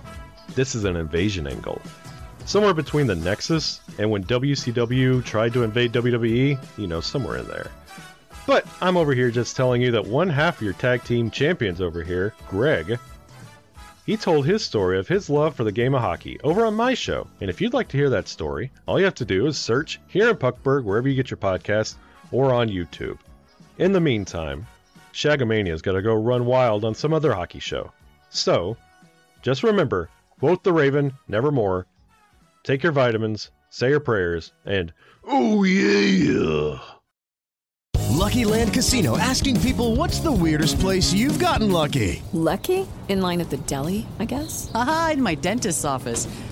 This is an invasion angle. Somewhere between the Nexus and when WCW tried to invade WWE, you know, somewhere in there. But I'm over here just telling you that one half of your tag team champions over here, Greg, he told his story of his love for the game of hockey over on my show. And if you'd like to hear that story, all you have to do is search here in Puckburg, wherever you get your podcast, or on YouTube. In the meantime, Shagamania's got to go run wild on some other hockey show. So, just remember quote the Raven, nevermore, take your vitamins, say your prayers, and oh yeah! Lucky Land Casino asking people what's the weirdest place you've gotten lucky? Lucky? In line at the deli, I guess? Aha, in my dentist's office.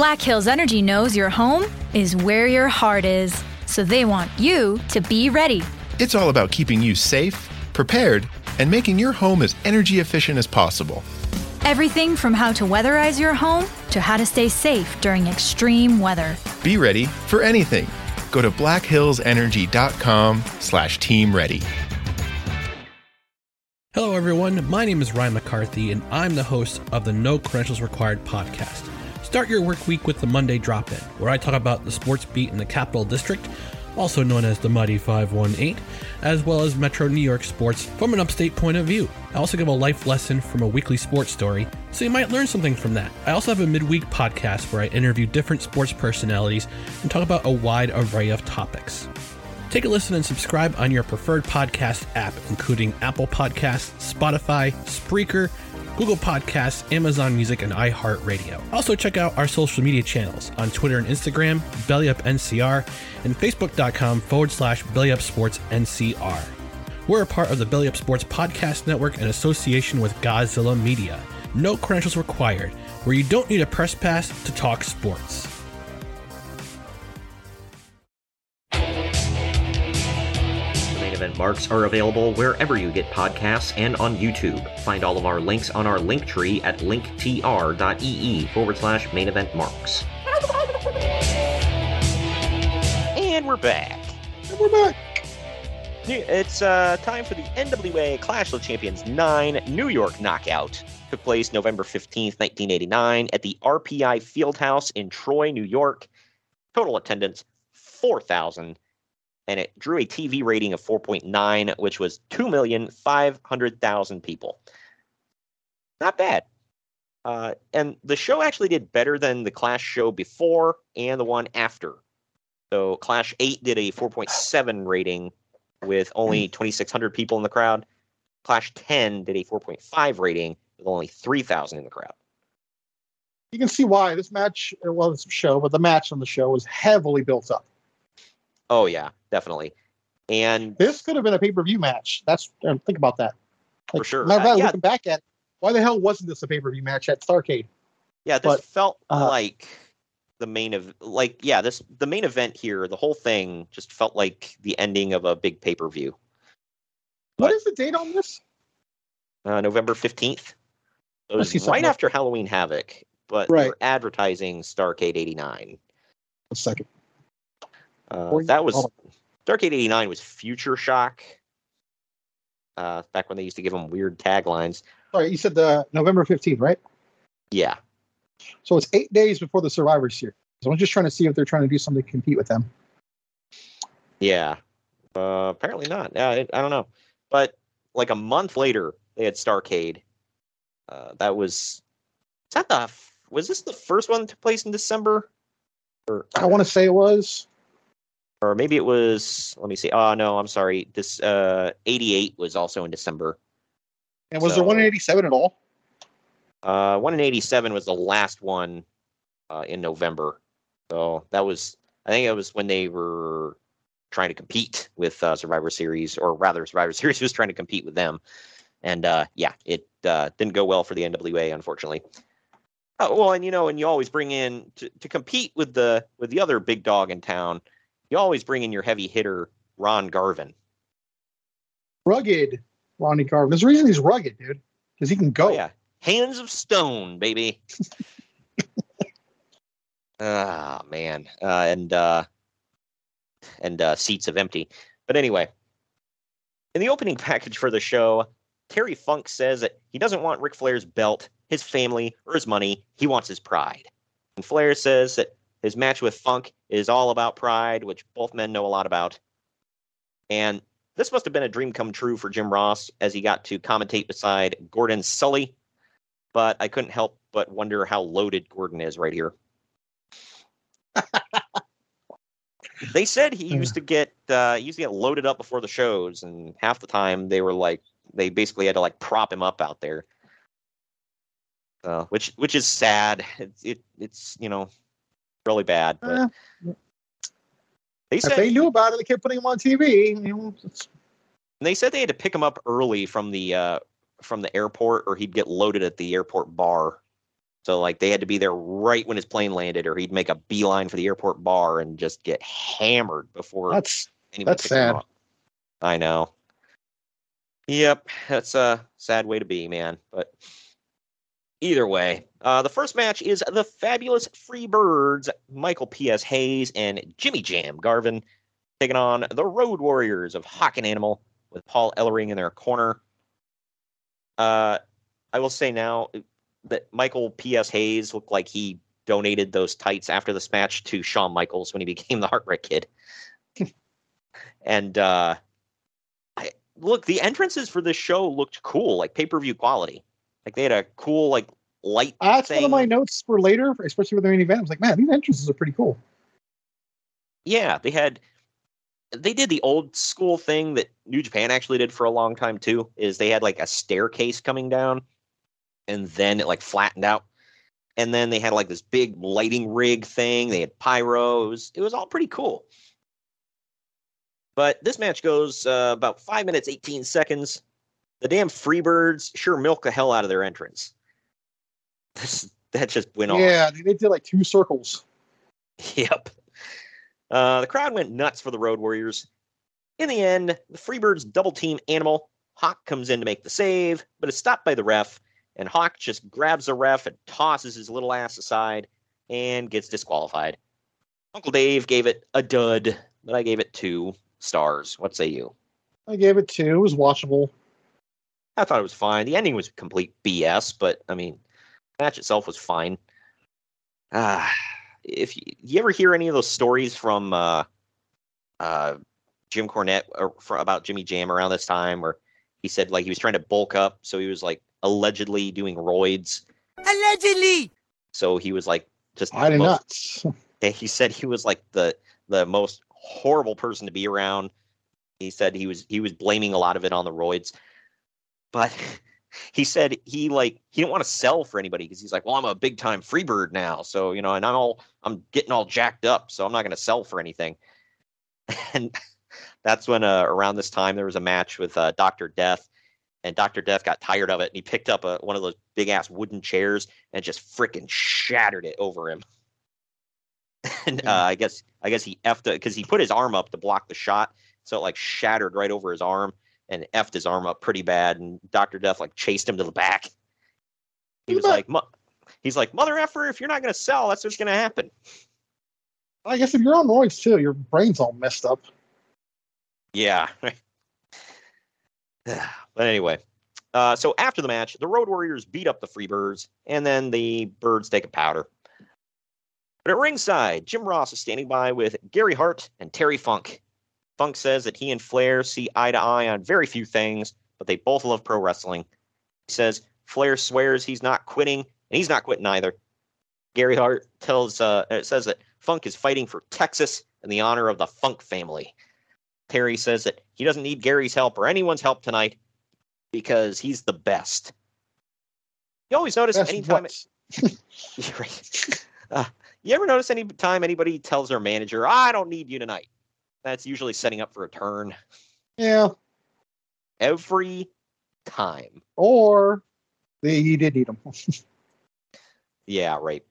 Black Hills Energy knows your home is where your heart is, so they want you to be ready. It's all about keeping you safe, prepared, and making your home as energy efficient as possible. Everything from how to weatherize your home to how to stay safe during extreme weather. Be ready for anything. Go to blackhillsenergy.com slash team ready. Hello, everyone. My name is Ryan McCarthy, and I'm the host of the No Credentials Required podcast. Start your work week with the Monday Drop In, where I talk about the sports beat in the Capital District, also known as the Mighty 518, as well as Metro New York sports from an upstate point of view. I also give a life lesson from a weekly sports story, so you might learn something from that. I also have a midweek podcast where I interview different sports personalities and talk about a wide array of topics. Take a listen and subscribe on your preferred podcast app, including Apple Podcasts, Spotify, Spreaker, Google Podcasts, Amazon Music, and iHeartRadio. Also, check out our social media channels on Twitter and Instagram, BellyUpNCR, and Facebook.com forward slash BellyUpSportsNCR. We're a part of the Belly Up Sports Podcast Network in association with Godzilla Media. No credentials required, where you don't need a press pass to talk sports. Main event marks are available wherever you get podcasts and on YouTube. Find all of our links on our link tree at linktr.ee forward slash main event marks. And we're back. And we're back. It's uh, time for the NWA Clash of Champions 9 New York Knockout. Took place November 15th, 1989 at the RPI Fieldhouse in Troy, New York. Total attendance 4,000 and it drew a TV rating of 4.9, which was 2,500,000 people. Not bad. Uh, and the show actually did better than the Clash show before and the one after. So Clash 8 did a 4.7 rating with only 2,600 people in the crowd. Clash 10 did a 4.5 rating with only 3,000 in the crowd. You can see why this match, well, this show, but the match on the show was heavily built up. Oh yeah, definitely. And this could have been a pay per view match. That's uh, think about that. Like, for sure. Matter of fact, Uh, yeah. looking back at, why the hell wasn't this a pay per view match at Starcade? Yeah, this But, felt uh, like the main of like yeah, this the main event here, the whole thing just felt like the ending of a big pay per view. What is the date on this? Uh, November fifteenth. It was right after Halloween Havoc, but Right. they're advertising Starcade eighty nine. A second. Uh, that was. Starcade eighty nine was Future Shock. Uh, back when they used to give them weird taglines. Sorry, you said the November 15th, right? Yeah, So it's eight days before the Survivor Series. So I'm just trying to see if they're trying to do something to compete with them. Yeah. Uh, apparently not. Yeah, I, I don't know. But like a month later, they had Starcade. Uh, that was. Is that the? Was this the first one that took place in December? Or, I want to say it was. Or maybe it was. Let me see. Oh no, I'm sorry. This uh, 88 was also in December. And was there So- 187 at all? Uh, one in 87 was the last one uh, in November. So that was. I think it was when they were trying to compete with uh, Survivor Series, or rather, Survivor Series was trying to compete with them. And uh, yeah, it uh, didn't go well for the NWA, unfortunately. Oh, well, and you know, and you always bring in to, to compete with the with the other big dog in town. You always bring in your heavy hitter, Ron Garvin. Rugged Ronnie Garvin. There's a reason he's rugged, dude. Because he can go. Oh yeah, hands of stone, baby. Ah man, uh, and uh, and uh, seats of empty. But anyway, in the opening package for the show, Terry Funk says that he doesn't want Ric Flair's belt, his family, or his money. He wants his pride. And Flair says that his match with Funk is all about pride, which both men know a lot about. And this must have been a dream come true for Jim Ross as he got to commentate beside Gordon Solie. But I couldn't help but wonder how loaded Gordon is right here. they said he used to get uh, he used to get loaded up before the shows, and half the time they were like they basically had to like prop him up out there, uh, which which is sad. It's it, it's you know really bad. But Eh, they if said they knew about it, they kept putting him on TV. You know, And they said they had to pick him up early from the uh, from the airport, or he'd get loaded at the airport bar. So like they had to be there right when his plane landed, or he'd make a beeline for the airport bar and just get hammered before that's anyone that's sad. up. I know. Yep, that's a sad way to be, man. But either way, uh, the first match is the fabulous Freebirds, Michael P.S. Hayes and Jimmy Jam Garvin, taking on the Road Warriors of Hawk and Animal with Paul Ellering in their corner. Uh, I will say now that Michael P.S. Hayes looked like he donated those tights after this match to Shawn Michaels when he became the Heartbreak Kid. And uh, I, look, the entrances for this show looked cool, like pay per view quality. Like they had a cool like light. That's thing. one of my notes for later, especially with the main event. I was like, man, these entrances are pretty cool. Yeah, they had they did the old school thing that New Japan actually did for a long time too. Is they had like a staircase coming down, and then it like flattened out, and then they had like this big lighting rig thing. They had pyros. It was it was all pretty cool. But this match goes uh, about five minutes eighteen seconds. The damn Freebirds sure milk the hell out of their entrance. This, that just went on. Yeah, they, they did like two circles. Yep. Uh, the crowd went nuts for the Road Warriors. In the end, the Freebirds double team Animal. Hawk comes in to make the save, but is stopped by the ref, and Hawk just grabs the ref and tosses his little ass aside and gets disqualified. Uncle Dave gave it a dud, but I gave it two stars. What say you? I gave it two. It was watchable. I thought it was fine. The ending was complete BS, but I mean, the match itself was fine. Ah, if you, you ever hear any of those stories from uh, uh, Jim Cornette or for, about Jimmy Jam around this time, where he said like he was trying to bulk up, so he was like allegedly doing roids. Allegedly. So he was like just I did not. he said he was like the the most horrible person to be around. He said he was he was blaming a lot of it on the roids, but he said he like he didn't want to sell for anybody because he's like, well, I'm a big time freebird now, so you know, and I'm all I'm getting all jacked up, so I'm not going to sell for anything. And that's when uh, around this time there was a match with uh, Doctor Death, and Doctor Death got tired of it, and he picked up a, one of those big ass wooden chairs and just freaking shattered it over him. And uh, I guess I guess he effed it because he put his arm up to block the shot, so it like shattered right over his arm and effed his arm up pretty bad. And Doctor Death like chased him to the back. He was like, he's like, mother effer, if you're not gonna sell, that's what's gonna happen. I guess if you're on roids too, your brain's all messed up. Yeah. but anyway, uh, so after the match, the Road Warriors beat up the Freebirds, and then the Birds take a powder. But at ringside, Jim Ross is standing by with Gary Hart and Terry Funk. Funk says that he and Flair see eye to eye on very few things, but they both love pro wrestling. He says Flair swears he's not quitting, and he's not quitting either. Gary Hart tells uh, it says that Funk is fighting for Texas in the honor of the Funk family. Terry says that he doesn't need Gary's help or anyone's help tonight because he's the best. You always notice Best anytime. what? Uh, you ever notice any time anybody tells their manager, "I don't need you tonight"? That's usually setting up for a turn Yeah. every time. Or they, he did need them. Yeah, right.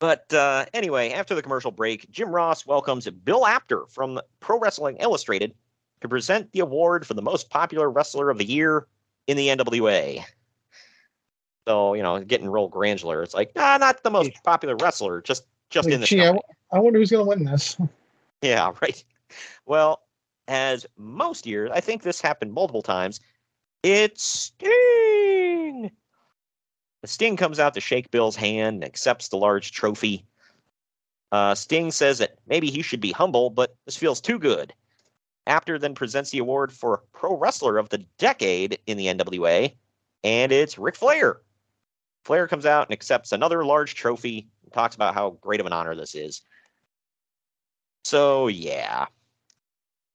But uh, anyway, after the commercial break, Jim Ross welcomes Bill Apter from Pro Wrestling Illustrated to present the award for the most popular wrestler of the year in the NWA. So you know, getting real granular. It's like, ah, not the most popular wrestler, just just in the gee, I, I wonder who's going to win this. Yeah, right. Well, as most years, I think this happened multiple times. It's Sting. The Sting comes out to shake Bill's hand and accepts the large trophy. Uh, Sting says that maybe he should be humble, but this feels too good. Apter then presents the award for Pro Wrestler of the Decade in the NWA, and it's Ric Flair. Flair comes out and accepts another large trophy and talks about how great of an honor this is. So, yeah.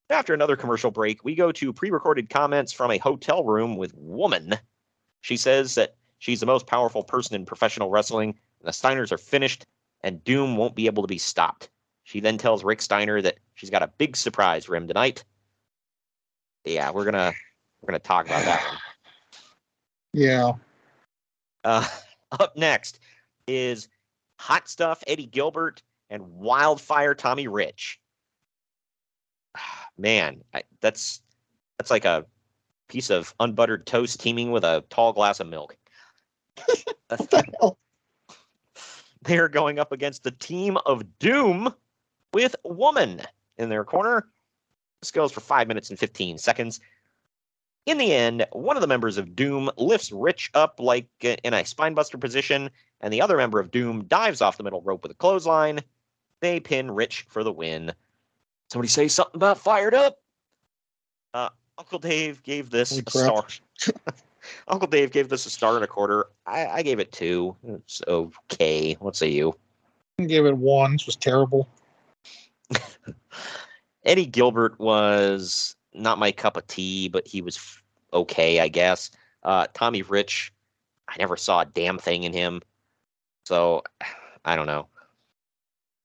After another commercial break, we go to pre recorded comments from a hotel room with Woman. She says that she's the most powerful person in professional wrestling, and the Steiners are finished, and Doom won't be able to be stopped. She then tells Rick Steiner that she's got a big surprise for him tonight. Yeah, we're gonna we're gonna talk about that one. Yeah. Uh, up next is Hot Stuff Eddie Gilbert and Wildfire Tommy Rich. Man, I, that's that's like a piece of unbuttered toast teaming with a tall glass of milk. they are going up against the team of Doom with Woman in their corner. This goes for five minutes and 15 seconds. In the end, one of the members of Doom lifts Rich up like in a spinebuster position, and the other member of Doom dives off the middle rope with a clothesline. They pin Rich for the win. Somebody say something about fired up. Uh, Uncle Dave gave this Holy a crap. star. Uncle Dave gave this a star and a quarter. I, I gave it two. It's okay. What say you? I gave it one. This was terrible. Eddie Gilbert was not my cup of tea, but he was f- okay, I guess. Uh, Tommy Rich, I never saw a damn thing in him. So I don't know.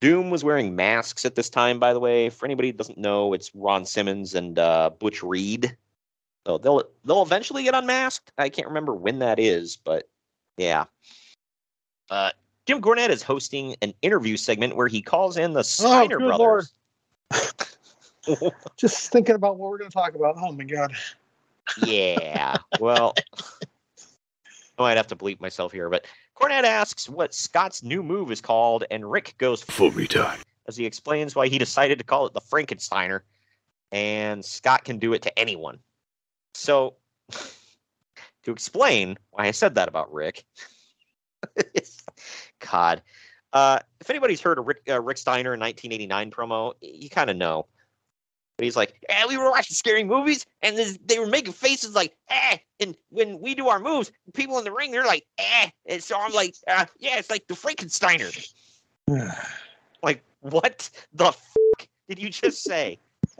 Doom was wearing masks at this time, by the way. For anybody who doesn't know, it's Ron Simmons and uh, Butch Reed. So they'll they'll eventually get unmasked. I can't remember when that is, but yeah. Uh, Jim Cornette is hosting an interview segment where he calls in the Steiner Oh, brothers. Just thinking about what we're going to talk about. Oh my god. Yeah. Well, I might have to bleep myself here, but Cornette asks what Scott's new move is called, and Rick goes Full retard. as he explains why he decided to call it the Frankensteiner, and Scott can do it to anyone. So, to explain why I said that about Rick, God, uh, if anybody's heard of Rick, uh, Rick Steiner in 1989 promo, you kind of know. But he's like, "Yeah, we were watching scary movies, and this, they were making faces like, eh." And when we do our moves, people in the ring, they're like, eh. And so I'm like, uh, yeah, it's like the Frankensteiner. like, what the f- did you just say?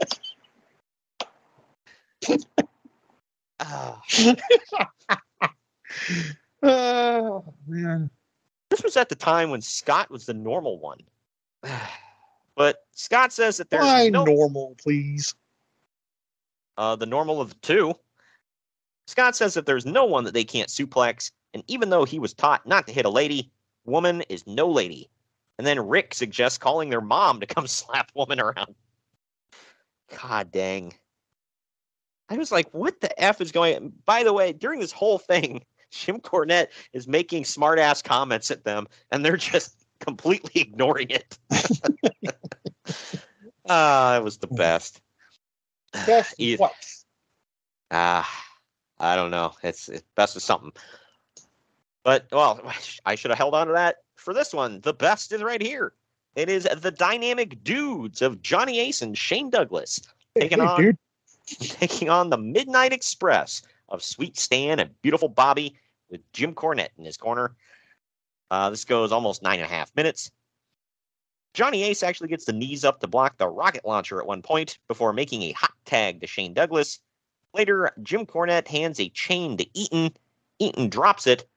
Ah. Oh man. this was at the time when Scott was the normal one. But Scott says that there's Why no normal, please? uh, the normal of the two. Scott says that there's no one that they can't suplex, and even though he was taught not to hit a lady, woman is no lady. And then Rick suggests calling their mom to come slap woman around. God dang. I was like, what the F is going on? By the way, during this whole thing, Jim Cornette is making smart ass comments at them, and they're just completely ignoring it. Ah, it was the best. Best what? Ah, I don't know. It's, it's best of something. But well, I should have held on to that for this one. The best is right here. It is the dynamic dudes of Johnny Ace and Shane Douglas taking Hey, on dude. taking on the Midnight Express of Sweet Stan and Beautiful Bobby with Jim Cornette in his corner. Uh, this goes almost nine and a half minutes. Johnny Ace actually gets the knees up to block the rocket launcher at one point before making a hot tag to Shane Douglas. Later, Jim Cornette hands a chain to Eaton. Eaton drops it.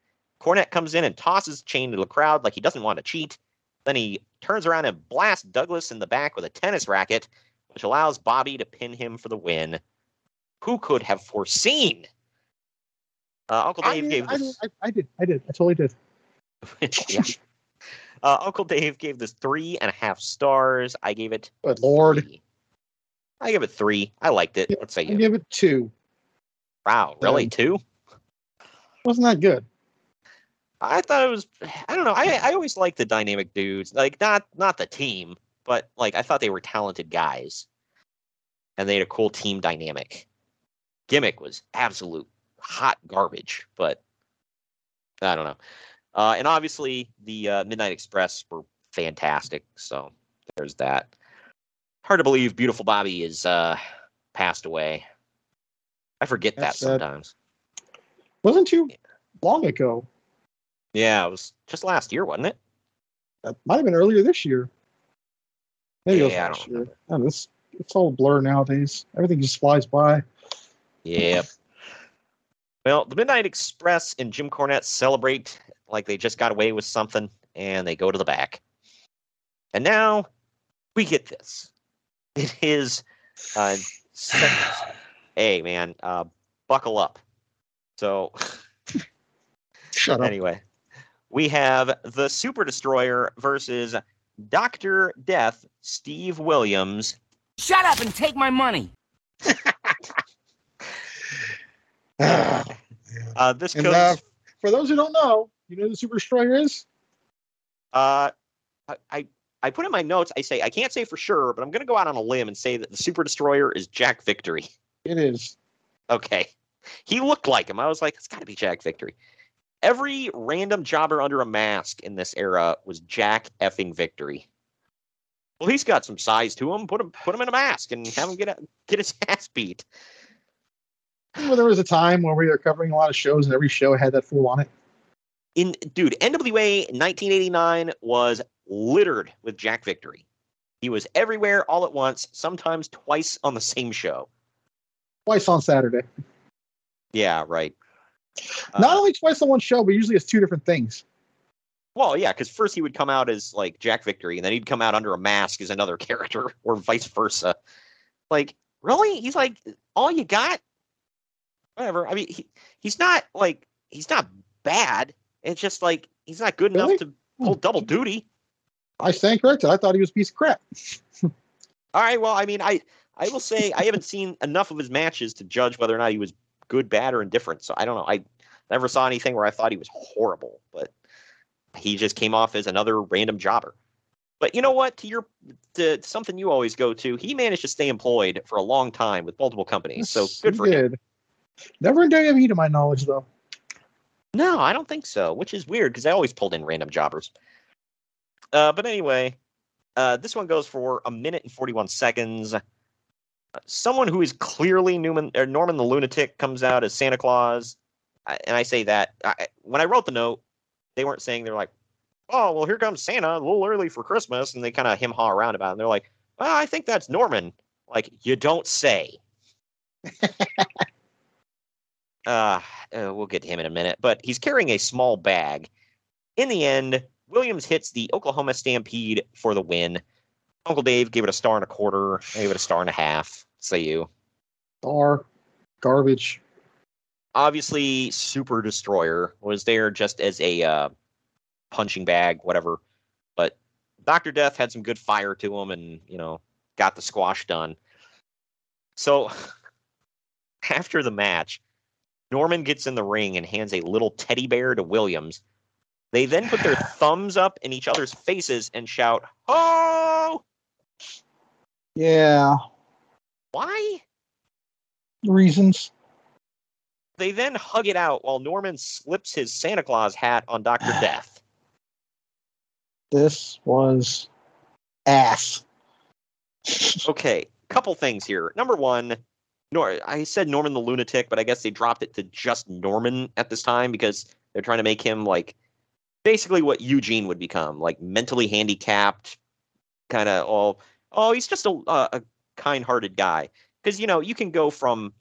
Cornette comes in and tosses the chain to the crowd like he doesn't want to cheat. Then he turns around and blasts Douglas in the back with a tennis racket, which allows Bobby to pin him for the win. Who could have foreseen? Uh, Uncle I, Dave did, gave I, this. I, I did. I did. I totally did. yeah. Uh, Uncle Dave gave this three and a half stars. I gave it. Good lord. three. I give it three. I liked it. Let's say I you. give it two. Wow, really? Um, Two? Wasn't that good? I thought it was. I don't know. I I always liked the dynamic dudes. Like not not the team, but like I thought they were talented guys, and they had a cool team dynamic. Gimmick was absolute hot garbage, but I don't know. Uh, and obviously the uh, Midnight Express were fantastic. So there's that. Hard to believe Beautiful Bobby is uh, passed away. I forget That's that sad. sometimes. Wasn't too long ago. Yeah, it was just last year, wasn't it? That might have been earlier this year. Maybe it was Yeah, I last don't year. I don't know, it's, it's all blur nowadays. Everything just flies by. Yep. Well, the Midnight Express and Jim Cornette celebrate like they just got away with something, and they go to the back. And now we get this. It is uh, hey man, uh, buckle up. So Shut up. anyway, we have the Super Destroyer versus Doctor Death, Steve Williams. Shut up and take my money. Uh, this And goes. uh, for those who don't know, you know who the Super Destroyer is? Uh, I, I I put in my notes. I say I can't say for sure, but I'm going to go out on a limb and say that the Super Destroyer is Jack Victory. It is. Okay, he looked like him. I was like, it's got to be Jack Victory. Every random jobber under a mask in this era was Jack effing Victory. Well, he's got some size to him. Put him put him in a mask and have him get a, get his ass beat. Well, there was a time where we were covering a lot of shows, and every show had that fool on it. In dude, NWA 1989 was littered with Jack Victory. He was everywhere all at once, sometimes twice on the same show. Twice on Saturday. Yeah, right. Not uh, only twice on one show, but usually it's two different things. Well, yeah, because first he would come out as like Jack Victory, and then he'd come out under a mask as another character, or vice versa. Like, really? He's like, all you got? Whatever. I mean, he, he's not like he's not bad. It's just like he's not good Really? enough to hold double hmm. duty. I stand corrected. I thought he was a piece of crap. All right. Well, I mean, I I will say I haven't seen enough of his matches to judge whether or not he was good, bad, or indifferent. So I don't know. I never saw anything where I thought he was horrible, but he just came off as another random jobber. But you know what? To your to something you always go to, he managed to stay employed for a long time with multiple companies. So good He for him. Never in WWE to my knowledge, though. No, I don't think so, which is weird because I always pulled in random jobbers. Uh, but anyway, uh, this one goes for a minute and 41 seconds. Uh, Someone who is clearly Newman, or Norman the Lunatic comes out as Santa Claus. I, and I say that I, when I wrote the note, they weren't saying they're like, oh, well, here comes Santa a little early for Christmas. And they kind of him haw around about it. And they're like, well, I think that's Norman. Like, you don't say. uh, uh, we'll get to him in a minute, but he's carrying a small bag. In the end, Williams hits the Oklahoma Stampede for the win. Uncle Dave gave it a star and a quarter. I gave it a star and a half. Say you. Star, garbage. Obviously, Super Destroyer was there just as a uh, punching bag, whatever. But Doctor Death had some good fire to him, and you know, got the squash done. So after the match, Norman gets in the ring and hands a little teddy bear to Williams. They then put their thumbs up in each other's faces and shout, "Oh!" Yeah, Why? reasons. They then hug it out while Norman slips his Santa Claus hat on Doctor Death. This was ass. Okay, couple things here. Number one, Nor I said Norman the lunatic, but I guess they dropped it to just Norman at this time because they're trying to make him like basically what Eugene would become, like mentally handicapped, kind of all. Oh, he's just a, a, a kind-hearted guy. Because you know you can go from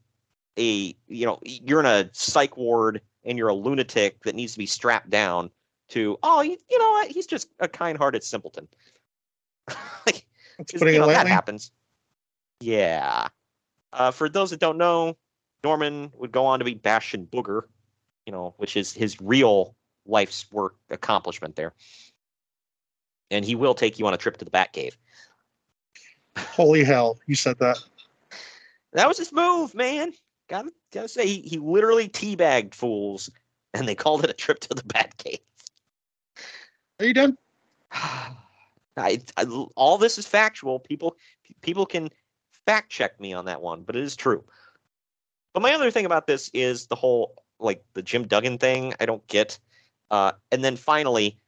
a you know you're in a psych ward and you're a lunatic that needs to be strapped down to oh you, you know what he's just a kind-hearted simpleton. like, you know, that happens. Yeah. Uh, for those that don't know, Norman would go on to be Bastion Booger, you know, which is his real life's work accomplishment there. And he will take you on a trip to the Batcave. Holy hell, you said that. That was his move, man. Gotta gotta say, he, he literally teabagged fools, and they called it a trip to the Batcave. Are you done? I, I, all this is factual. People people can fact check me on that one, but it is true. But my other thing about this is the whole like the Jim Duggan thing. I don't get. Uh, and then finally,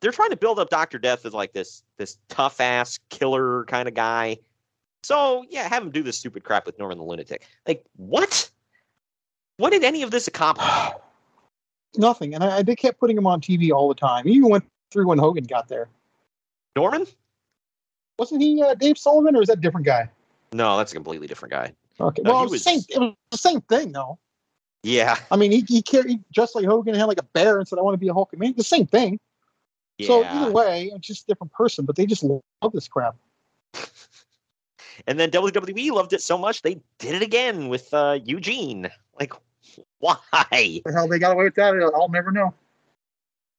they're trying to build up Doctor Death as like this this tough ass killer kind of guy. So yeah, have him do this stupid crap with Norman the Lunatic. Like what? What did any of this accomplish? Nothing. And I, they kept putting him on TV all the time. He even went through when Hogan got there. Norman? Wasn't he uh, Dave Sullivan or is that a different guy? No, that's a completely different guy. Okay. No, well, it was, same, it was the same thing, though. Yeah. I mean, he, he carried just like Hogan had like a bear and said, I want to be a Hulk. I mean, the same thing. So either way, it's just a different person, but they just love this crap. And then WWE loved it so much they did it again with uh, Eugene. Like, why? The hell they got away with that? I'll never know.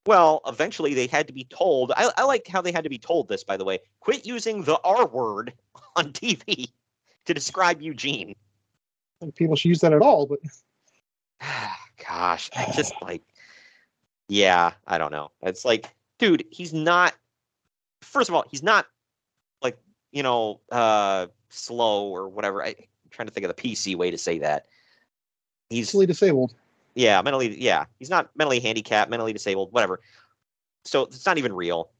Well, eventually they had to be told. I, I like how they had to be told this, by the way. Quit using the R word on TV to describe Eugene. People should use that at all, but Gosh, I just like, yeah, I don't know. It's like, dude, he's not. First of all, he's not like you know uh slow or whatever. I, I'm trying to think of the PC way to say that. He's mentally disabled. yeah, mentally, yeah. He's not mentally handicapped, mentally disabled, whatever. So it's not even real.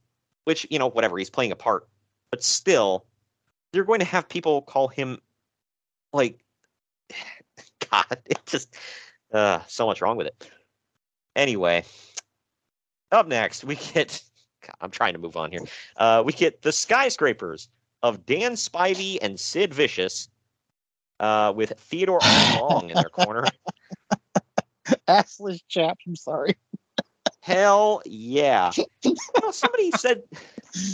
Which you know, whatever. He's playing a part. but still, you're going to have people call him like God. It just uh, so much wrong with it. Anyway, up next we get. God, I'm trying to move on here. Uh, we get the skyscrapers of Dan Spivey and Sid Vicious, uh, with Theodore. Long in their corner. Assless chaps. I'm sorry. Hell yeah. You know, somebody said,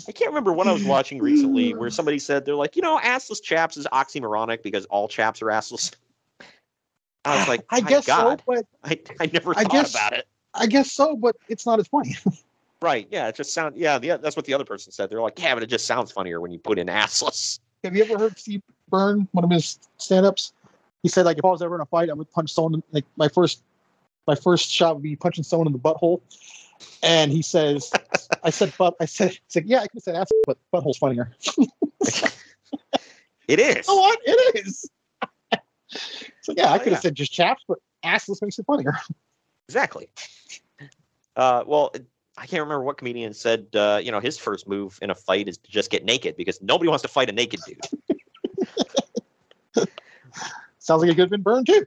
I can't remember what I was watching recently where somebody said, they're like, you know, assless chaps is oxymoronic because all chaps are assless. I was like, I guess God. so, but I, I never I thought guess- about it. I guess so, but it's not as funny. Right. Yeah. It just sounds, yeah, the, that's what the other person said. They're like, yeah, but it just sounds funnier when you put in assless. Have you ever heard Steve Byrne, one of his stand-ups? He said, like, if I was ever in a fight, I would punch someone. Like, my first, my first shot would be punching someone in the butthole. And he says, I said, but I said, it's like, yeah, I could have said ass, but butthole's funnier. It is. Oh, what? It is. so yeah, I Oh, could have yeah. said just chaps, but assless makes it funnier. Exactly. Uh, well, I can't remember what comedian said, uh, you know, his first move in a fight is to just get naked because nobody wants to fight a naked dude. Sounds like a good Vin Burn too.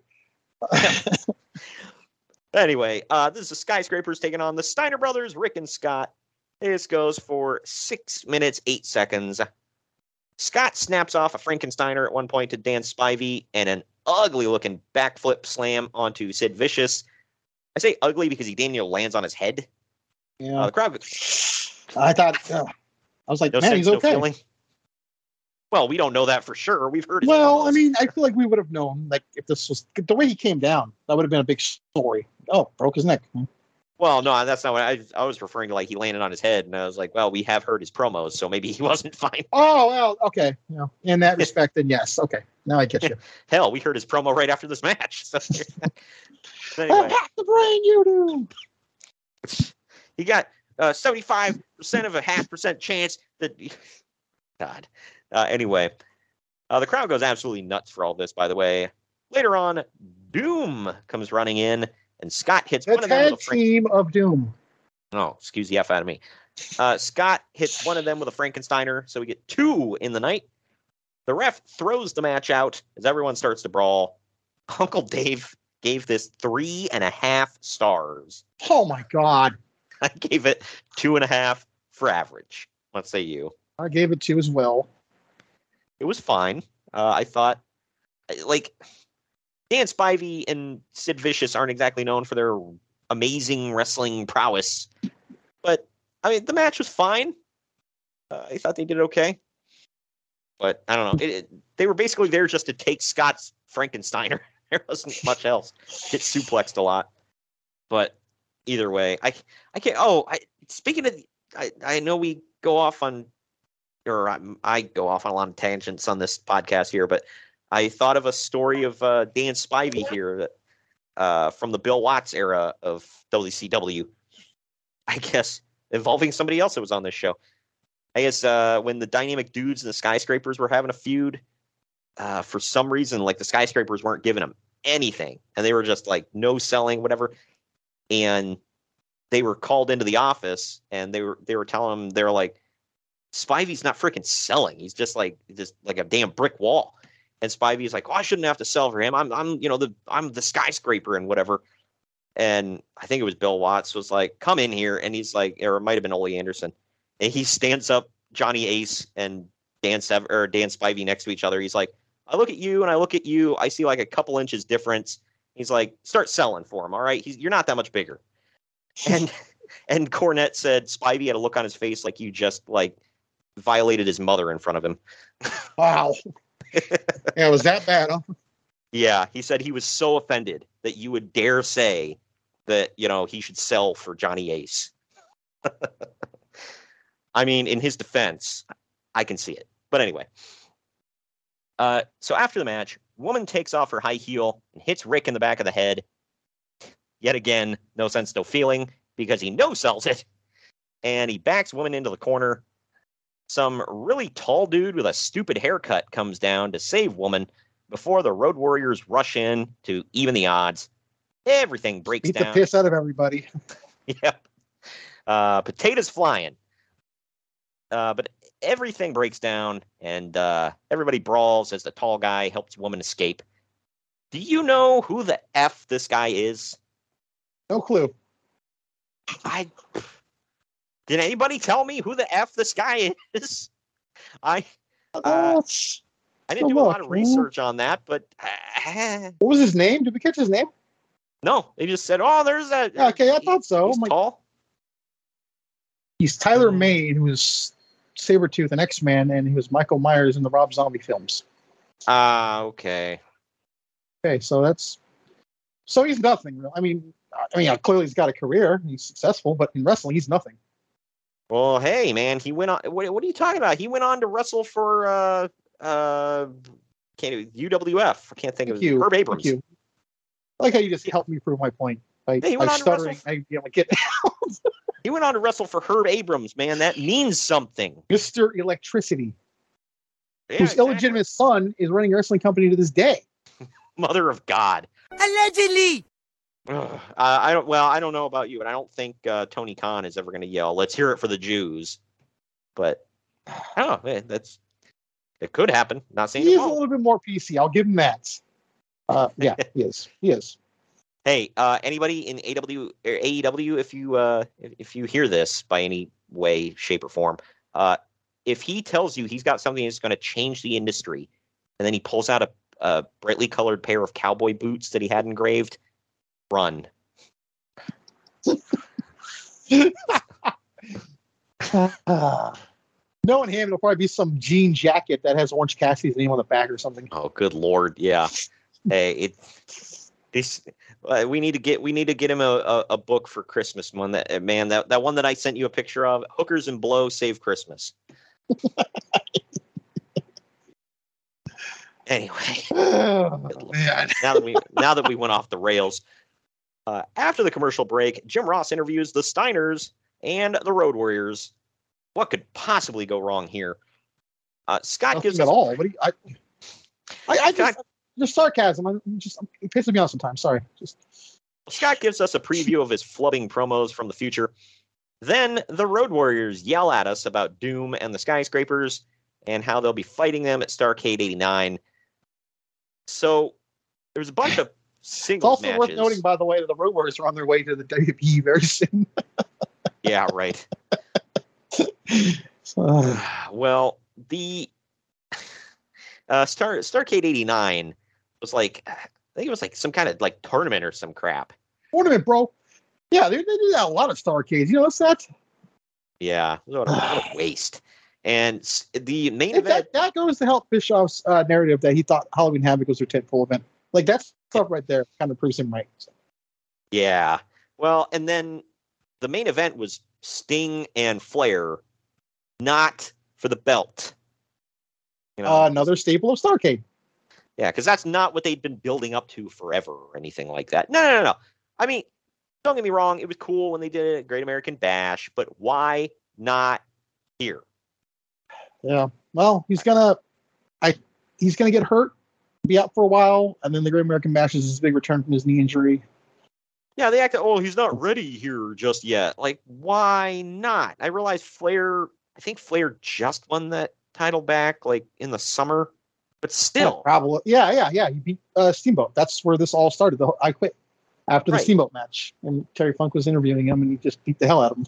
Anyway, uh, this is the Skyscrapers taking on the Steiner brothers, Rick and Scott. This goes for six minutes, eight seconds. Scott snaps off a Frankensteiner at one point to Dan Spivey and an ugly looking backflip slam onto Sid Vicious. I say ugly because he Daniel lands on his head. Yeah, Uh, the crowd I thought. uh, I was like, no man, sense, he's okay. feeling. Well, we don't know that for sure. We've heard. well. I mean, I feel like we would have known, like, if this was the way he came down, that would have been a big story. Oh, broke his neck. Well, no, that's not what I, I was referring to. Like he landed on his head, and I was like, well, we have heard his promos, so maybe he wasn't fine. Oh, well, okay. You know, in that respect, then yes. Okay, now I get you. Hell, we heard his promo right after this match. So, so anyway, the brain you do. he got uh, 75% of a half percent chance that. God. Uh, anyway, uh, the crowd goes absolutely nuts for all this, by the way. Later on, Doom comes running in, and Scott hits The one of them with a Frank- team of doom. Oh, excuse the F out of me. Uh, Scott hits one of them with a Frankensteiner, so we get two in the night. The ref throws the match out as everyone starts to brawl. Uncle Dave gave this three and a half stars. Oh my god, I gave it two and a half for average. Let's say you. I gave it two as well. It was fine. Uh, I thought, like, Dan Spivey and Sid Vicious aren't exactly known for their amazing wrestling prowess, but I mean, the match was fine. Uh, I thought they did okay, but I don't know. It, it- they were basically there just to take Scott's Frankensteiner. there wasn't much else. Get suplexed a lot, but either way, I I can't. Oh, I speaking of, I I know we go off on or I, I go off on a lot of tangents on this podcast here, but I thought of a story of uh, Dan Spivey here that, uh, from the Bill Watts era of WCW. I guess involving somebody else that was on this show. I guess uh, when the Dynamic Dudes and the Skyscrapers were having a feud, uh, for some reason, like the Skyscrapers weren't giving them anything, and they were just like no selling, whatever. And they were called into the office, and they were they were telling them they're like, Spivey's not freaking selling. He's just like just like a damn brick wall. And Spivey's like, oh, I shouldn't have to sell for him. I'm I'm you know the I'm the skyscraper and whatever. And I think it was Bill Watts was like, come in here, and he's like, or it might have been Ole Anderson, and he stands up Johnny Ace and Dan Sev or Dan Spivey next to each other. He's like, I look at you and I look at you. I see like a couple inches difference. He's like, start selling for him. All right, he's you're not that much bigger. And and Cornette said Spivey had a look on his face like you just like violated his mother in front of him. Wow. yeah, it was that bad, huh? Yeah, he said he was so offended that you would dare say that, you know, he should sell for Johnny Ace. I mean, in his defense, I can see it. But anyway. Uh, so after the match, woman takes off her high heel and hits Rick in the back of the head. Yet again, no sense, no feeling, because he no sells it. And he backs woman into the corner. Some really tall dude with a stupid haircut comes down to save woman before the Road Warriors rush in to even the odds. Everything breaks Beat down. the piss out of everybody. Yep. Uh, potatoes flying. Uh, but everything breaks down and uh, everybody brawls as the tall guy helps woman escape. Do you know who the f this guy is? No clue. I did anybody tell me who the f this guy is? I uh, I didn't do a lot of research on that, but uh, What was his name? Did we catch his name? no, they just said, "Oh, there's that." Yeah, okay, I thought so. He's tall. He's Tyler Mane, who was Sabretooth and X Men, and he was Michael Myers in the Rob Zombie films. Ah, okay. Okay, so that's so he's nothing. I mean, I mean, clearly he's got a career. He's successful, but in wrestling, he's nothing. Well, hey, man, he went on. What, what are you talking about? He went on to wrestle for uh uh can't UWF. I can't think of Thank it. you. Herb Thank Abrams. you. I like how you just helped me prove my point by, Yeah, he by went on to stuttering. wrestle- I, you know, get He went on to wrestle for Herb Abrams. Man, that means something. Mr. Electricity, Yeah, whose illegitimate son is running a wrestling company to this day. Mother of God. Allegedly. Uh, I don't. Well, I don't know about you, but I don't think uh, Tony Khan is ever going to yell, "Let's hear it for the Jews." But I don't know. man, That's it could happen. Not saying He it is a little bit more PC. I'll give him that. Uh, yeah, he is. He is. Hey, uh, anybody in AW or AEW, if you uh, if, if you hear this by any way, shape, or form, uh, if he tells you he's got something that's going to change the industry, and then he pulls out a, a brightly colored pair of cowboy boots that he had engraved, run. Uh, no, in hand it'll probably be some jean jacket that has Orange Cassidy's name on the back or something. Oh, good lord, yeah. hey, it this uh, we need to get we need to get him a, a, a book for Christmas. One that uh, man that that one that I sent you a picture of, Hookers and Blow Save Christmas. anyway, man. now that we now that we went off the rails, uh, after the commercial break, Jim Ross interviews the Steiners and the Road Warriors. What could possibly go wrong here? Uh, Scott Nothing gives at us all. What do you, I, I, I just just sarcasm. I'm just it pisses me off sometimes. Sorry. Just Scott gives us a preview of his flubbing promos from the future. Then the Road Warriors yell at us about Doom and the Skyscrapers and how they'll be fighting them at Starcade 89. So there's a bunch of it's singles also worth noting, by the way, that the Warriors are on their way to the WWE very soon. Yeah, right. Well, the uh, Star Starcade 89 was like I think it was like some kind of like tournament or some crap. tournament, bro. Yeah, they, they do that a lot of Starcades. You know what's that? Yeah, what a, what a waste. And the main If event that, that goes to help Bischoff's uh, narrative that he thought Halloween Havoc was their tentpole event. Like that's stuff right there kind of proves him right. So, Yeah. Well, and then the main event was Sting and Flair, not for the belt. You know, uh, another staple of Starcade. yeah, because that's not what they'd been building up to forever or anything like that. No, no, no, no. I mean, don't get me wrong; it was cool when they did it Great American Bash, but why not here? Yeah. Well, he's gonna, I, he's gonna get hurt, be out for a while, and then the Great American Bash is his big return from his knee injury. Yeah, they act. Oh, he's not ready here just yet. Like, why not? I realize Flair. I think Flair just won that title back, like in the summer, but still. Probably. Yeah, yeah, yeah. He beat uh, Steamboat. That's where this all started. The, I quit after the Right. Steamboat match, and Terry Funk was interviewing him, and he just beat the hell out of him.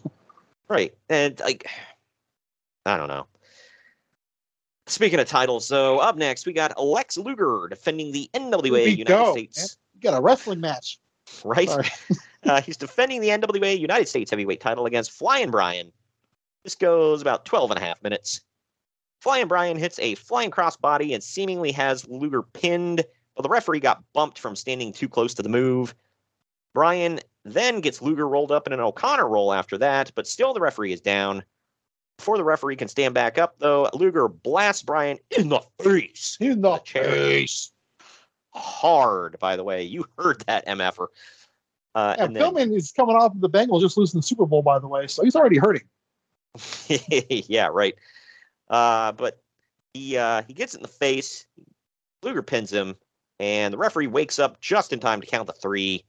Right. And like I don't know. Speaking of titles, so up next we got Lex Luger defending the NWA United go, States. You got a wrestling match. Right? Uh, he's defending the NWA United States heavyweight title against Flying Brian. This goes about 12 and a half minutes. Flying Brian hits a flying crossbody and seemingly has Luger pinned, but the referee got bumped from standing too close to the move. Brian then gets Luger rolled up in an O'Connor roll after that, but still the referee is down. Before the referee can stand back up, though, Luger blasts Brian in the face. In the face. Hard, by the way. You heard that, MFer. Uh, Yeah, and then, is coming off of the Bengals just losing the Super Bowl, by the way, so he's already hurting. yeah, right. Uh, but he uh, he gets in the face. Luger pins him, and the referee wakes up just in time to count the three.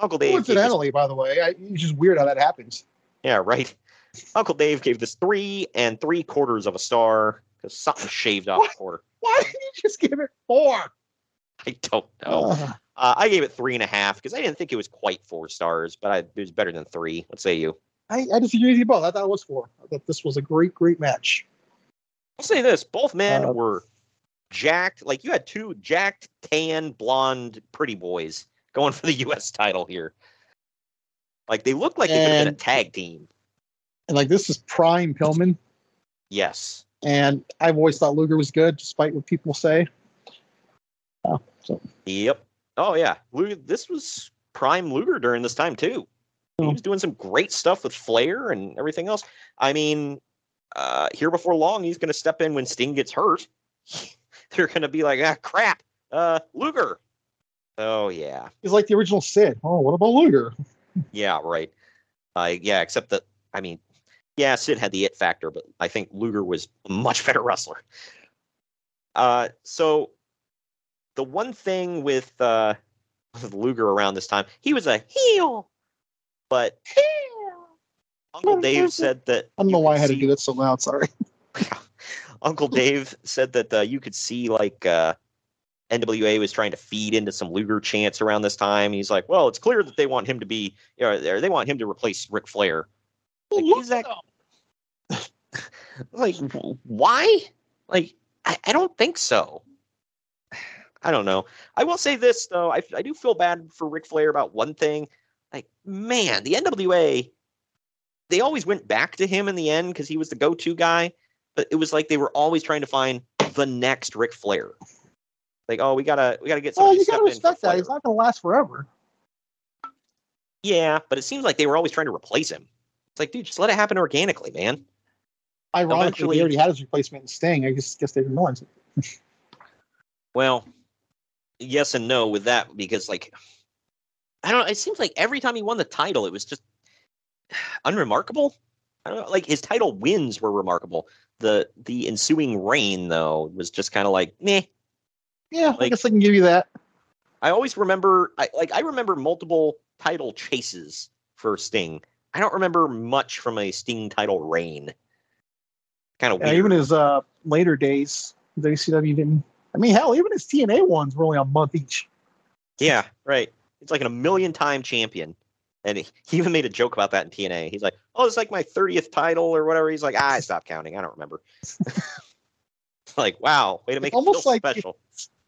Uncle Dave. Coincidentally, by the way, I, it's just weird how that happens. yeah, right. Uncle Dave gave this three and three quarters of a star because something shaved off a quarter. Why did you just give it four? I don't know. Uh, I gave it three and a half because I didn't think it was quite four stars, but I, it was better than three. What say you? I, I disagree with you both. I thought it was four. I thought this was a great, great match. I'll say this: both men Uh, were jacked. Like you had two jacked, tan, blonde, pretty boys going for the U.S. title here. Like they looked like they could have been a tag team. And like this is prime Pillman. Yes. And I've always thought Luger was good, despite what people say. Oh, so Yep. Oh yeah. Luger, this was prime Luger during this time too. He was doing some great stuff with Flair and everything else. I mean, uh, here before long, he's going to step in when Sting gets hurt. They're going to be like, ah, crap, uh, Luger. Oh yeah, he's like the original Sid. Oh, what about Luger? yeah, right. Uh, yeah, except that I mean, yeah, Sid had the it factor, but I think Luger was a much better wrestler. Uh, so the one thing with uh, with Luger around this time, he was a heel, but Uncle Dave said that I don't know why I had to do that so loud. Sorry. Uncle Dave said that uh, you could see like uh, NWA was trying to feed into some Luger chants around this time. He's like, well, it's clear that they want him to be, you know, they- they want him to replace Ric Flair. Like, that like why? Like, I, I don't think so. I don't know. I will say this though, I, I do feel bad for Ric Flair about one thing. Like, man, the NWA, they always went back to him in the end because he was the go-to guy. But it was like they were always trying to find the next Ric Flair. Like, oh, we gotta we gotta get Well, somebody you gotta step in for respect that. He's not to last forever. Yeah, but it seems like they were always trying to replace him. It's like, dude, just let it happen organically, man. Ironically, Eventually- he already had his replacement in Sting. I just guess they didn't realize it. Well, yes and no with that because like I don't know, it seems like every time he won the title it was just unremarkable. I don't know, like his title wins were remarkable. The the ensuing reign though was just kind of like meh. Yeah, I guess I can give you that. I always remember I like I remember multiple title chases for Sting. I don't remember much from a Sting title reign. Kind of Yeah, weird. even his uh, later days, WCW didn't. I mean, hell, even his TNA ones were only a month each. Yeah, right. It's like a million time champion. And he he even made a joke about that in TNA. He's like, oh, it's like my 30th title or whatever. He's like, ah, I stopped counting. I don't remember. like, wow, way to make it almost feel like- special.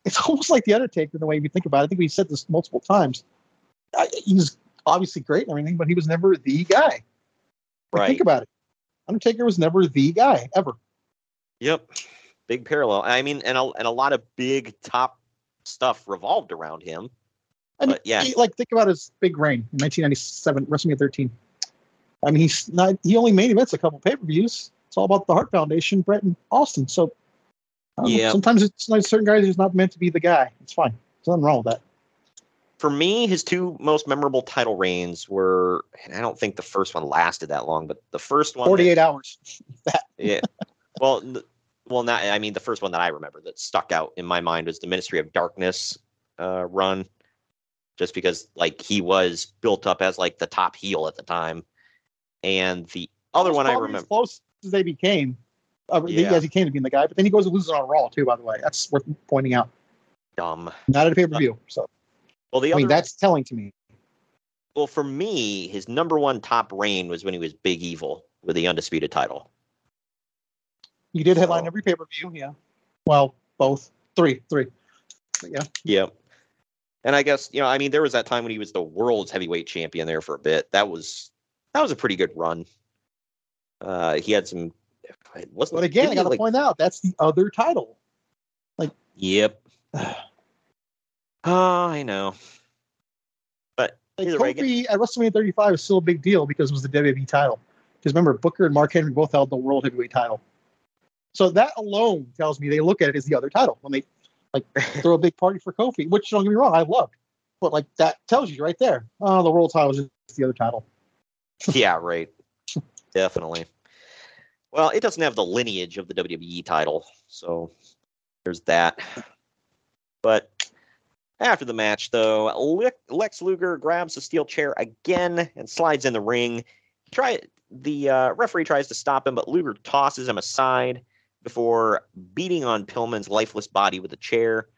It's almost like the Undertaker in the way you think about it. I think we've said this multiple times. I, he's obviously great and everything, but he was never the guy. Like, Right. Think about it. Undertaker was never the guy ever. Yep. Big parallel. I mean, and a, and a lot of big top stuff revolved around him. I mean, But yeah. he- like think about his big reign in 1997, WrestleMania 13. I mean, he's not. He only made events a couple pay per views. It's all about the Hart Foundation, Bret and Austin. So know, Yeah. sometimes it's like certain guys who's not meant to be the guy. It's fine. There's nothing wrong with that. For me, his two most memorable title reigns were, and I don't think the first one lasted that long, but the first one. that- 48 hours. Yeah. Well, well, not. I mean, the first one that I remember that stuck out in my mind was the Ministry of Darkness uh, run, just because like he was built up as like the top heel at the time, and the other one I remember. As close as they became, uh, Yeah. as he came to being the guy. But then he goes and loses on Raw too. By the way, that's worth pointing out. Dumb. Not at a pay per view. So Well, the I other. mean, that's telling to me. well, for me, his number one top reign was when he was Big Evil with the undisputed title. You did headline every pay per view. Yeah. Well, both three, three. But yeah. Yep. And I guess you know, I mean, there was that time when he was the world's heavyweight champion there for a bit. That was that was a pretty good run. Uh, he had some. It wasn't But again, I got to like- point out that's the other title. Like, yep. Oh, I know. But Like Kofi at WrestleMania 35 is still a big deal because it was the WWE title. Because remember, Booker and Mark Henry both held the World Heavyweight title. So that alone tells me they look at it as the other title when they like throw a big party for Kofi, which don't get me wrong, I loved. But like that tells you right there, oh, the world title is just the other title. yeah, right. Definitely. Well, it doesn't have the lineage of the WWE title, so there's that. But after the match, though, Lex Luger grabs the steel chair again and slides in the ring. Try the uh, referee tries to stop him, but Luger tosses him aside before beating on Pillman's lifeless body with a chair.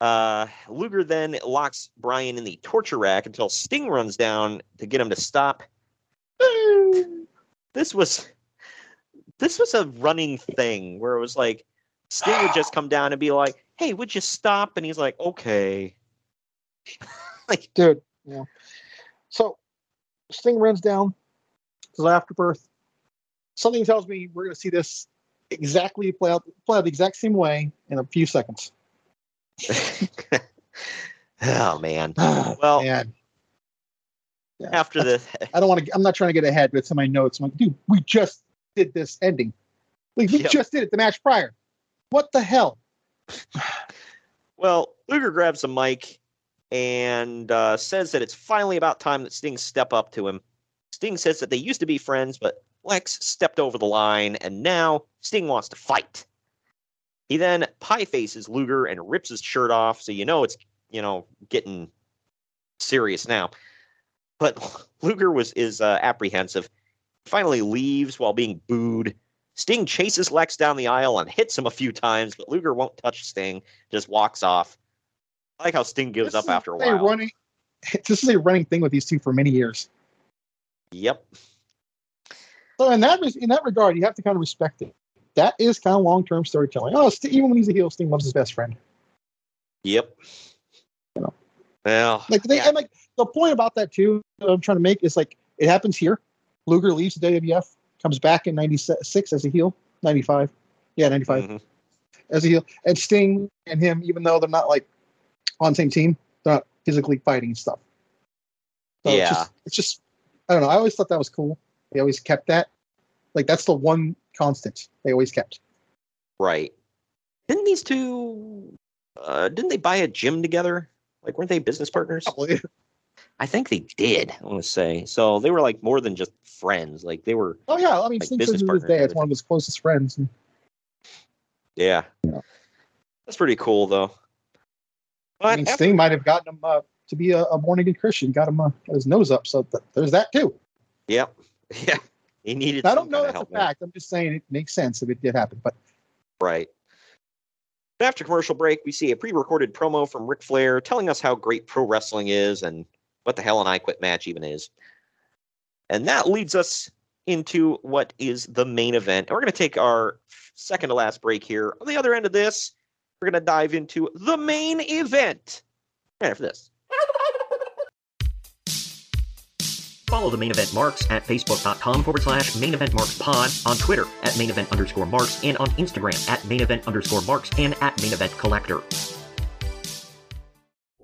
Uh, Luger then locks Brian in the torture rack until Sting runs down to get him to stop. This was this was a running thing where it was like Sting would just come down and be like, "Hey, would you stop?" And he's like, "Okay." like, dude, yeah. So Sting runs down his afterbirth. Something tells me we're going to see this exactly play out play out the exact same way in a few seconds. oh man. Ah, well, man. Yeah. after this, I don't want to. I'm not trying to get ahead, but it's in my notes. I'm like, dude, we just did this ending. Like, we Yep. just did it the match prior. What the hell? Well, Luger grabs a mic and uh, says that it's finally about time that Sting step up to him. Sting says that they used to be friends, but Lex stepped over the line, and now Sting wants to fight. He then pie faces Luger and rips his shirt off, so you know it's you know getting serious now. But Luger was is uh, apprehensive. Finally leaves while being booed. Sting chases Lex down the aisle and hits him a few times, but Luger won't touch Sting, just walks off. I like how Sting gives up after a while. running. This is a running thing with these two for many years. Yep. So in that in that regard, you have to kind of respect it. That is kind of long term storytelling. Oh, even when he's a heel, Sting loves his best friend. Yep. You know. Well, Like they and like the point about that too. That I'm trying to make is like it happens here. Luger leaves the WWF, comes back in '96 as a heel. '95, yeah, '95 Mm-hmm. as a heel, and Sting and him, even though they're not like on the same team, they're not physically fighting and stuff. So Yeah. it's just, it's just I don't know. I always thought that was cool. They always kept that. Like that's the one constant they always kept. right. Didn't these two? Uh, didn't they buy a gym together? Like, weren't they business partners? I think they did. I want to say so. They were like more than just friends. Like they were. Oh yeah, I mean Like business to this day it's one of his closest friends. And Yeah. That's pretty cool, though. I mean, Sting might have gotten him uh, to be a, a born again Christian, got him uh, his nose up. So th- there's that too. Yep. Yeah. He needed. I don't know that's a there. fact. I'm just saying it makes sense if it did happen. But Right. After commercial break, we see a pre-recorded promo from Ric Flair telling us how great pro wrestling is and what the hell an I Quit match even is. And that leads us into what is the main event. And we're going to take our second to last break here. On the other end of this, we're going to dive into the main event. Right after this. Follow the main event marks at facebook.com forward slash main event marks pod, on Twitter at main event underscore marks, and on Instagram at main event underscore marks and at main event collector.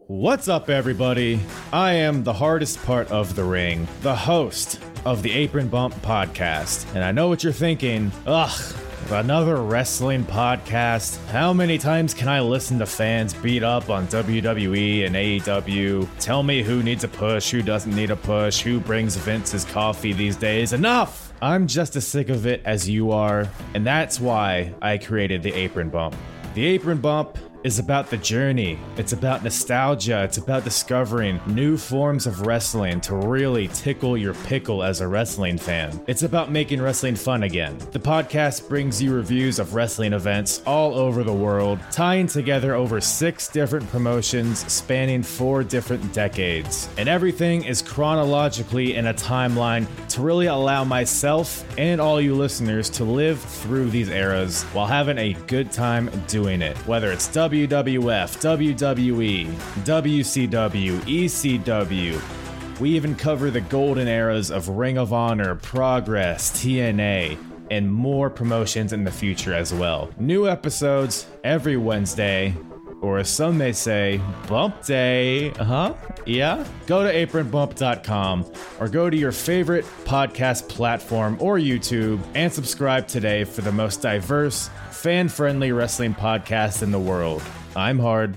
What's up, everybody? I am the hardest part of the ring, the host of the Apron Bump podcast. And I know what you're thinking. Ugh, another wrestling podcast? How many times can I listen to fans beat up on WWE and AEW? Tell me who needs a push, who doesn't need a push, who brings Vince's coffee these days? Enough! I'm just as sick of it as you are, and that's why I created the Apron Bump. The Apron Bump is about the journey. It's about nostalgia. It's about discovering new forms of wrestling to really tickle your pickle as a wrestling fan. It's about making wrestling fun again. The podcast brings you reviews of wrestling events all over the world, tying together over six different promotions spanning four different decades. And everything is chronologically in a timeline to really allow myself and all you listeners to live through these eras while having a good time doing it. Whether it's WWF, WWE, WCW, ECW, we even cover the golden eras of Ring of Honor, Progress, TNA, and more promotions in the future as well. New episodes every Wednesday, or as some may say, bump day. Uh huh? Yeah? Go to apronbump.com or go to your favorite podcast platform or YouTube and subscribe today for the most diverse, fan friendly wrestling podcast in the world. I'm Hard.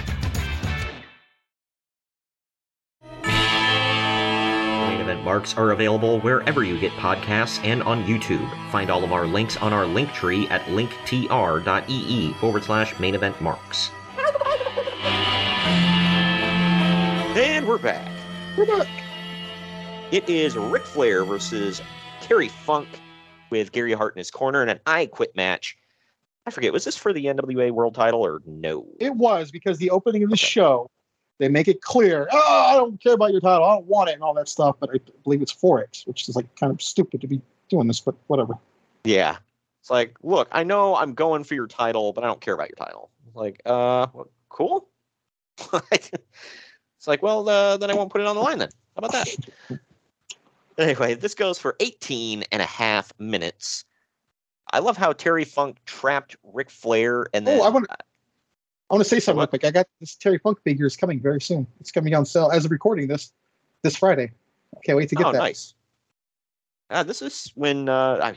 Marks are available wherever you get podcasts and on YouTube. Find all of our links on our link tree at linktr.ee forward slash main event marks. And we're back. We're back. It is Ric Flair versus Terry Funk with Gary Hart in his corner in an I Quit match. I forget, was this for the NWA World title or no? It was because the opening of the show, they make it clear, oh, I don't care about your title, I don't want it, and all that stuff. But I believe it's for it, which is like kind of stupid to be doing this, but whatever. Yeah. It's like, look, I know I'm going for your title, but I don't care about your title. Like, uh, well, cool. it's like, well, uh, then I won't put it on the line then. How about that? anyway, this goes for 18 and a half minutes. I love how Terry Funk trapped Ric Flair and then Oh, I want. I want to say something real quick. I got this Terry Funk figure is coming very soon. It's coming on sale as of recording this this Friday. I can't wait to get oh, that. nice. Uh, this is when uh, I, you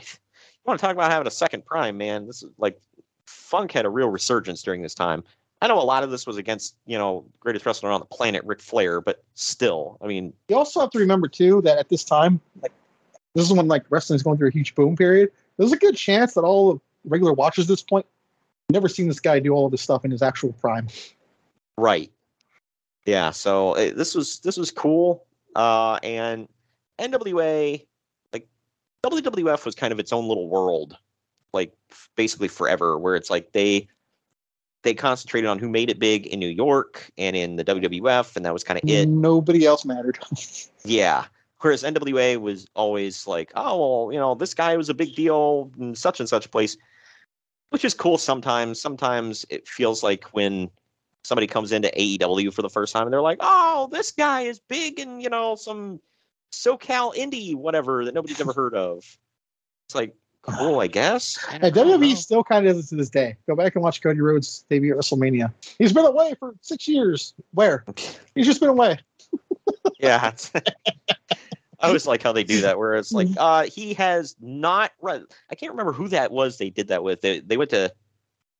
want to talk about having a second prime, man. This is like Funk had a real resurgence during this time. I know a lot of this was against you know greatest wrestler on the planet, Ric Flair, but still, I mean, You also have to remember too that at this time, like this is when like wrestling is going through a huge boom period. There's a good chance that all the regular watchers at this point never seen this guy do all of this stuff in his actual prime. Right. Yeah. So uh, this was this was cool. Uh, and NWA, like WWF, was kind of its own little world, like basically forever, where it's like they they concentrated on who made it big in New York and in the WWF, and that was kind of it. Nobody else mattered. Yeah. Whereas NWA was always like, oh, well, you know, this guy was a big deal in such and such a place, which is cool sometimes. Sometimes it feels like when somebody comes into AEW for the first time and they're like, oh, this guy is big and you know, some SoCal indie, whatever that nobody's ever heard of. It's like, cool, I guess. I And don't- I don't know. WWE still kind of does it to this day. Go back and watch Cody Rhodes debut at WrestleMania. He's been away for six years. Where? He's just been away. yeah. I always like how they do that, where it's like, uh, he has not run. I can't remember who that was they did that with. They, they went to,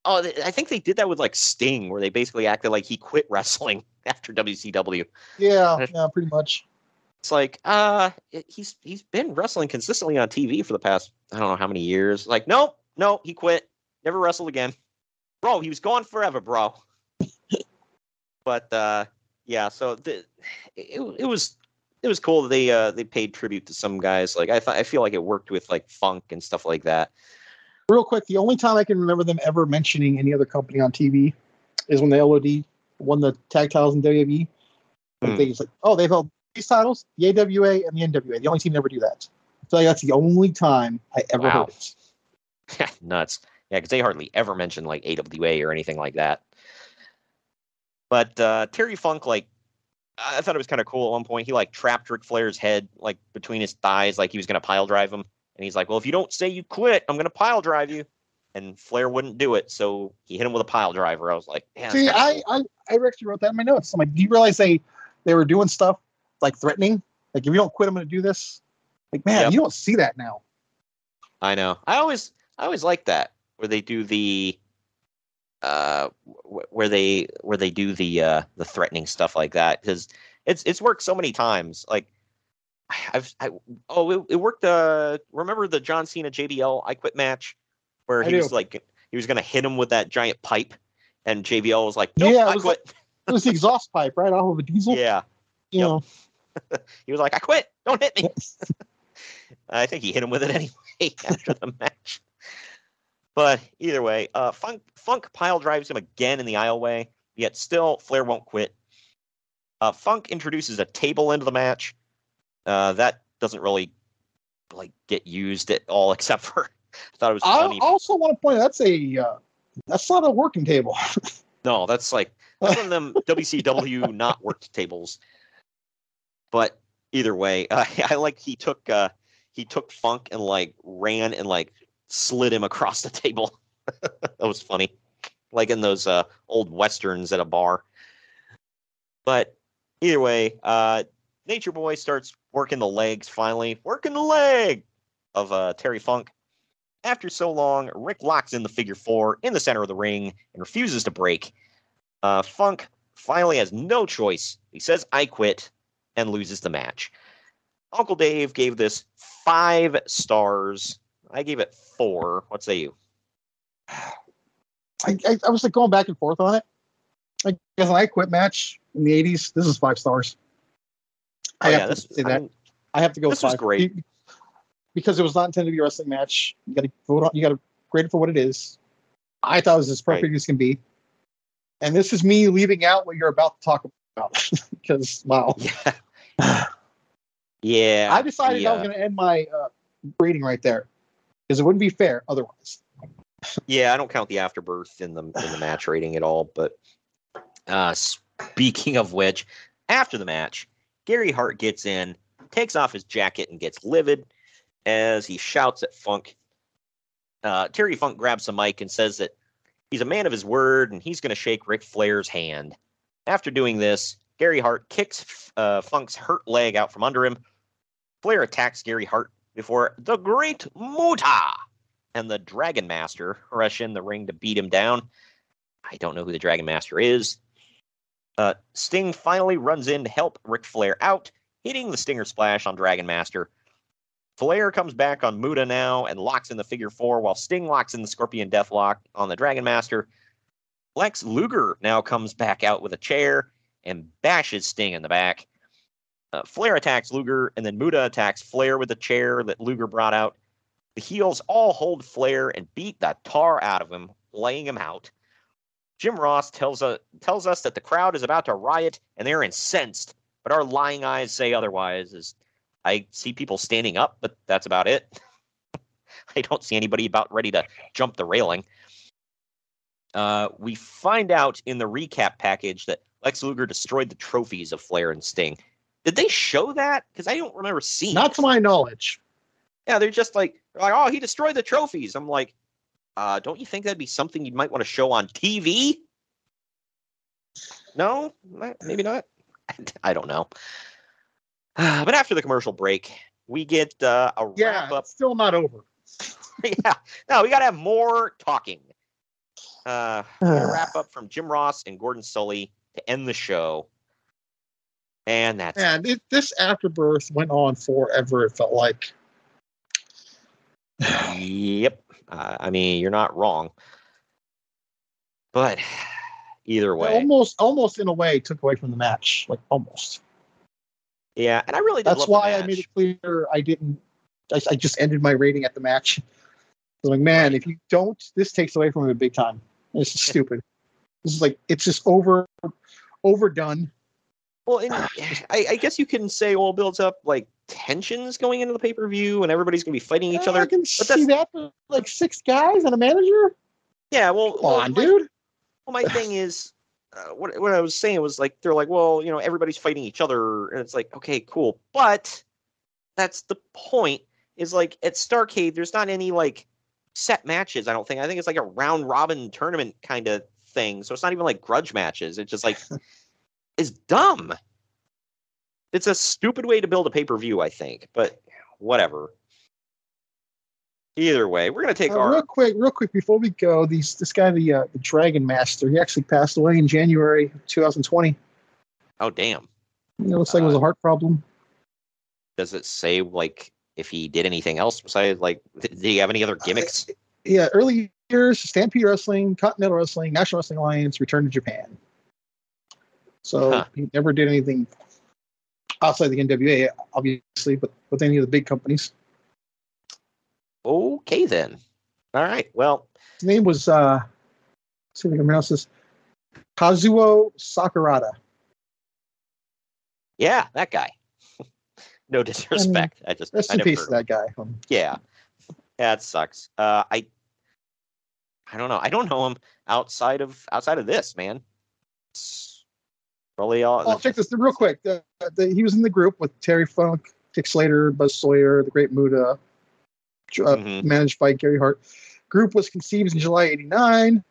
oh, they, I think they did that with like Sting, where they basically acted like he quit wrestling after WCW. Yeah, yeah, pretty much. It's like, uh, it- he's he's been wrestling consistently on TV for the past I don't know how many years. Like, nope, no, he quit, never wrestled again, bro. He was gone forever, bro. but uh, yeah, so the, it it was it was cool that they uh they paid tribute to some guys. Like I thought, I feel like it worked with like Funk and stuff like that. Real quick, the only time I can remember them ever mentioning any other company on TV is when the LOD won the tag titles in WWE. Like Hmm. they just like, oh, they've held these titles, the AWA and the NWA. The only team to ever do that. I feel like that's the only time I ever Wow. heard it. Nuts. Yeah, because they hardly ever mention like AWA or anything like that. But uh, Terry Funk, like, I thought it was kind of cool at one point. He like trapped Ric Flair's head like between his thighs, like he was gonna pile drive him. And he's like, "Well, if you don't say you quit, I'm gonna pile drive you." And Flair wouldn't do it, so he hit him with a pile driver. I was like. See, I, I I actually wrote that in my notes. I'm like, do you realize they they were doing stuff like threatening? Like, if you don't quit, I'm going to do this. Like, man, Yep. you don't see that now. I know. I always I always like that where they do the uh wh- where they where they do the uh the threatening stuff like that because it's it's worked so many times. Like I've I, oh it, it worked. Uh, remember the John Cena JBL I Quit match where I he was like he was gonna hit him with that giant pipe and JBL was like, nope, Yeah, it I was quit. it was the exhaust pipe, right, off of a diesel. Yeah. You know, he was like, I quit. Don't hit me. I think he hit him with it anyway after the match. But either way, uh, Funk, Funk pile drives him again in the aisleway, yet still Flair won't quit. Uh, Funk introduces a table into the match. Uh, that doesn't really like get used at all, except for I thought it was I funny. also want to point out that's a uh, that's not a working table. No, that's like that's one of them WCW not worked tables. But either way, uh, I like he took uh, he took Funk and like ran and like slid him across the table. that was funny, like in those uh, old westerns at a bar. But either way, uh, Nature Boy starts working the legs finally, working the leg of uh, Terry Funk. After so long, Rick locks in the figure four in the center of the ring and refuses to break. Uh, Funk finally has no choice. He says, I quit, and loses the match. Uncle Dave gave this five stars. I gave it four. What say you? I, I, I was like going back and forth on it. As an I quit match in the '80s, this is five stars. Oh, I yeah, have this- to say I that. I have to go. this was great. Because it was not intended to be a wrestling match. You got to vote on. You got to grade it for what it is. I thought it was as perfect as can be. And this is me leaving out what you're about to talk about because wow. Yeah. I decided the, I was going to end my uh, rating right there because it wouldn't be fair otherwise. Yeah, I don't count the afterbirth in the in the match rating at all. But uh, speaking of which, after the match, Gary Hart gets in, takes off his jacket, and gets livid as he shouts at Funk. Uh, Terry Funk grabs the mic and says that he's a man of his word and he's going to shake Ric Flair's hand. After doing this, Gary Hart kicks uh, Funk's hurt leg out from under him. Flair attacks Gary Hart before the Great Muta and the Dragon Master rush in the ring to beat him down. I don't know who the Dragon Master is. Uh, Sting finally runs in to help Ric Flair out, hitting the Stinger Splash on Dragon Master. Flair comes back on Muta now and locks in the figure four, while Sting locks in the Scorpion Deathlock on the Dragon Master. Lex Luger now comes back out with a chair and bashes Sting in the back. Uh, Flair attacks Luger, and then Muta attacks Flair with the chair that Luger brought out. The heels all hold Flair and beat the tar out of him, laying him out. Jim Ross tells, uh, tells us that the crowd is about to riot and they're incensed, but our lying eyes say otherwise. As I see people standing up, but that's about it. I don't see anybody about ready to jump the railing. Uh, we find out in the recap package that Lex Luger destroyed the trophies of Flair and Sting. Did they show that? Because I don't remember seeing. Not it. to my knowledge. Yeah, they're just like, they're like, oh, he destroyed the trophies. I'm like, uh, don't you think that'd be something you might want to show on TV? No, maybe not. I don't know. but after the commercial break, we get uh, a Yeah, wrap up. still not over. yeah, no, we got to have more talking. Uh, we got a wrap up from Jim Ross and Gordon Solie to end the show. And that's And it, this afterbirth went on forever. It felt like. yep. Uh, I mean, you're not wrong. But either way, almost, almost in a way, took away from the match. Like almost. yeah. And I really did That's why I made it clear I didn't. I, I just ended my rating at the match. I was like, man, if you don't, this takes away from it big time. This is stupid. This is like it's just over, overdone. Well, and I, I guess you can say, well, it builds up like tensions going into the pay per view, and everybody's gonna be fighting each other. I can but see that for like six guys and a manager. Yeah, well, Come well, on, my- dude. Well, my thing is, uh, what what I was saying was like they're like, well, you know, everybody's fighting each other, and it's like, okay, cool, but that's the point. Is like at Starcade, there's not any like set matches. I don't think. I think it's like a round robin tournament kind of thing. So it's not even like grudge matches. It's just like it's dumb. It's a stupid way to build a pay per view, I think. But whatever. Either way, we're gonna take Uh, our real quick, real quick before we go, these this guy, the uh, the Dragon Master, he actually passed away in January 2020. oh damn. It looks like it Uh, was a heart problem. does it say like if he did anything else besides like did he have any other gimmicks Yeah, early years, Stampede Wrestling, Continental Wrestling, National Wrestling Alliance, Return to Japan. So Huh. he never did anything outside the NWA, obviously, but with any of the big companies. Okay then. All right. Well, His name was uh let's see if I can pronounce this. Kazuo Sakurada. yeah, that guy. no disrespect. I just Rest I in peace that guy. Um, Yeah. It sucks. Uh I I don't know. I don't know him outside of outside of this, man. It's probably all Oh, check this real quick. The, the, he was in the group with Terry Funk, Dick Slater, Buzz Sawyer, the Great Muta, uh, Mm-hmm. managed by Gary Hart. Group was conceived in July '89.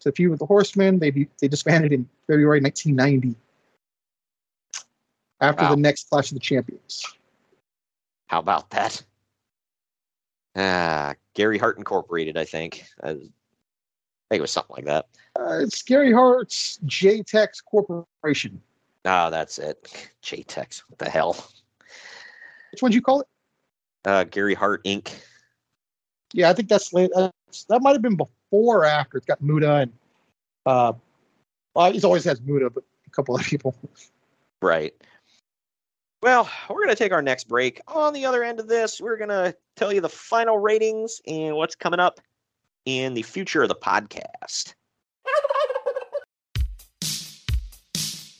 To feud with the Horsemen, they be- they disbanded in February 1990 after Wow. the next Clash of the Champions. How about that? Ah, Gary Hart Incorporated, I think. I think it was something like that. Uh, it's Gary Hart's JTEX Corporation. Ah, that's it. JTEX. What the hell? Which one you call it? Uh, Gary Hart Inc. Yeah, I think that's late. That's, that might have been before or after. It's got Muta and uh, well, he's always has Muta, but a couple of people. Right. Well, we're going to take our next break. On the other end of this, we're going to tell you the final ratings and what's coming up in the future of the podcast.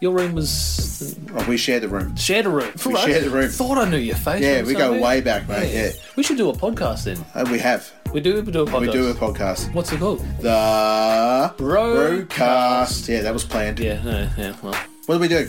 Your room was Oh, we shared the room. shared a room. We shared the room. Thought I knew your face. Yeah, we go way back, mate. Yeah. We should do a podcast then. Uh, we have. We do. We do a podcast. We do a podcast. What's it called? The Brokast. Brokast. Yeah, that was planned. Yeah, yeah, yeah. Well, What do we do?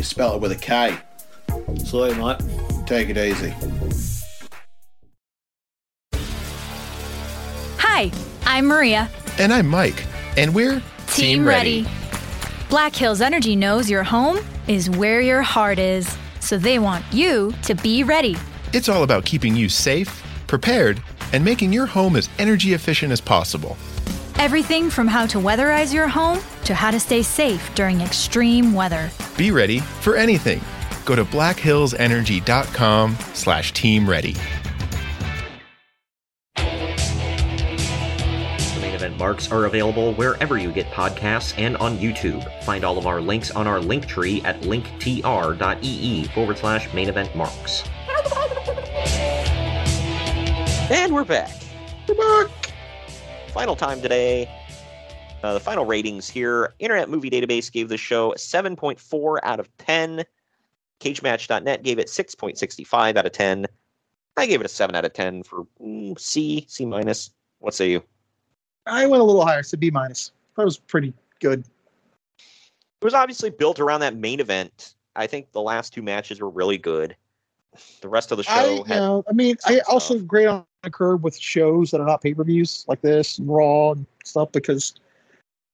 We spell it with a K. Sorry, mate. Take it easy. Hi, I'm Maria. And I'm Mike. And we're Team, Ready. Black Hills Energy knows your home is where your heart is, so they want you to be ready. It's all about keeping you safe, prepared, and making your home as energy efficient as possible. Everything from how to weatherize your home to how to stay safe during extreme weather. Be ready for anything. Go to blackhillsenergy.com slash team ready. The main event marks are available wherever you get podcasts and on YouTube. Find all of our links on our link tree at linktr.ee forward slash main event marks. And we're back. We're back. Final time today. Uh, the final ratings here. Internet Movie Database gave the show 7.4 out of 10. CageMatch.net gave it 6.65 out of 10. I gave it a 7 out of 10 for mm, C, C minus. What say you? I went a little higher, so B minus. That was pretty good. It was obviously built around that main event. I think the last two matches were really good. The rest of the show I, had know, I mean, I also grade on the curve with shows that are not pay per views like this, and Raw and stuff, because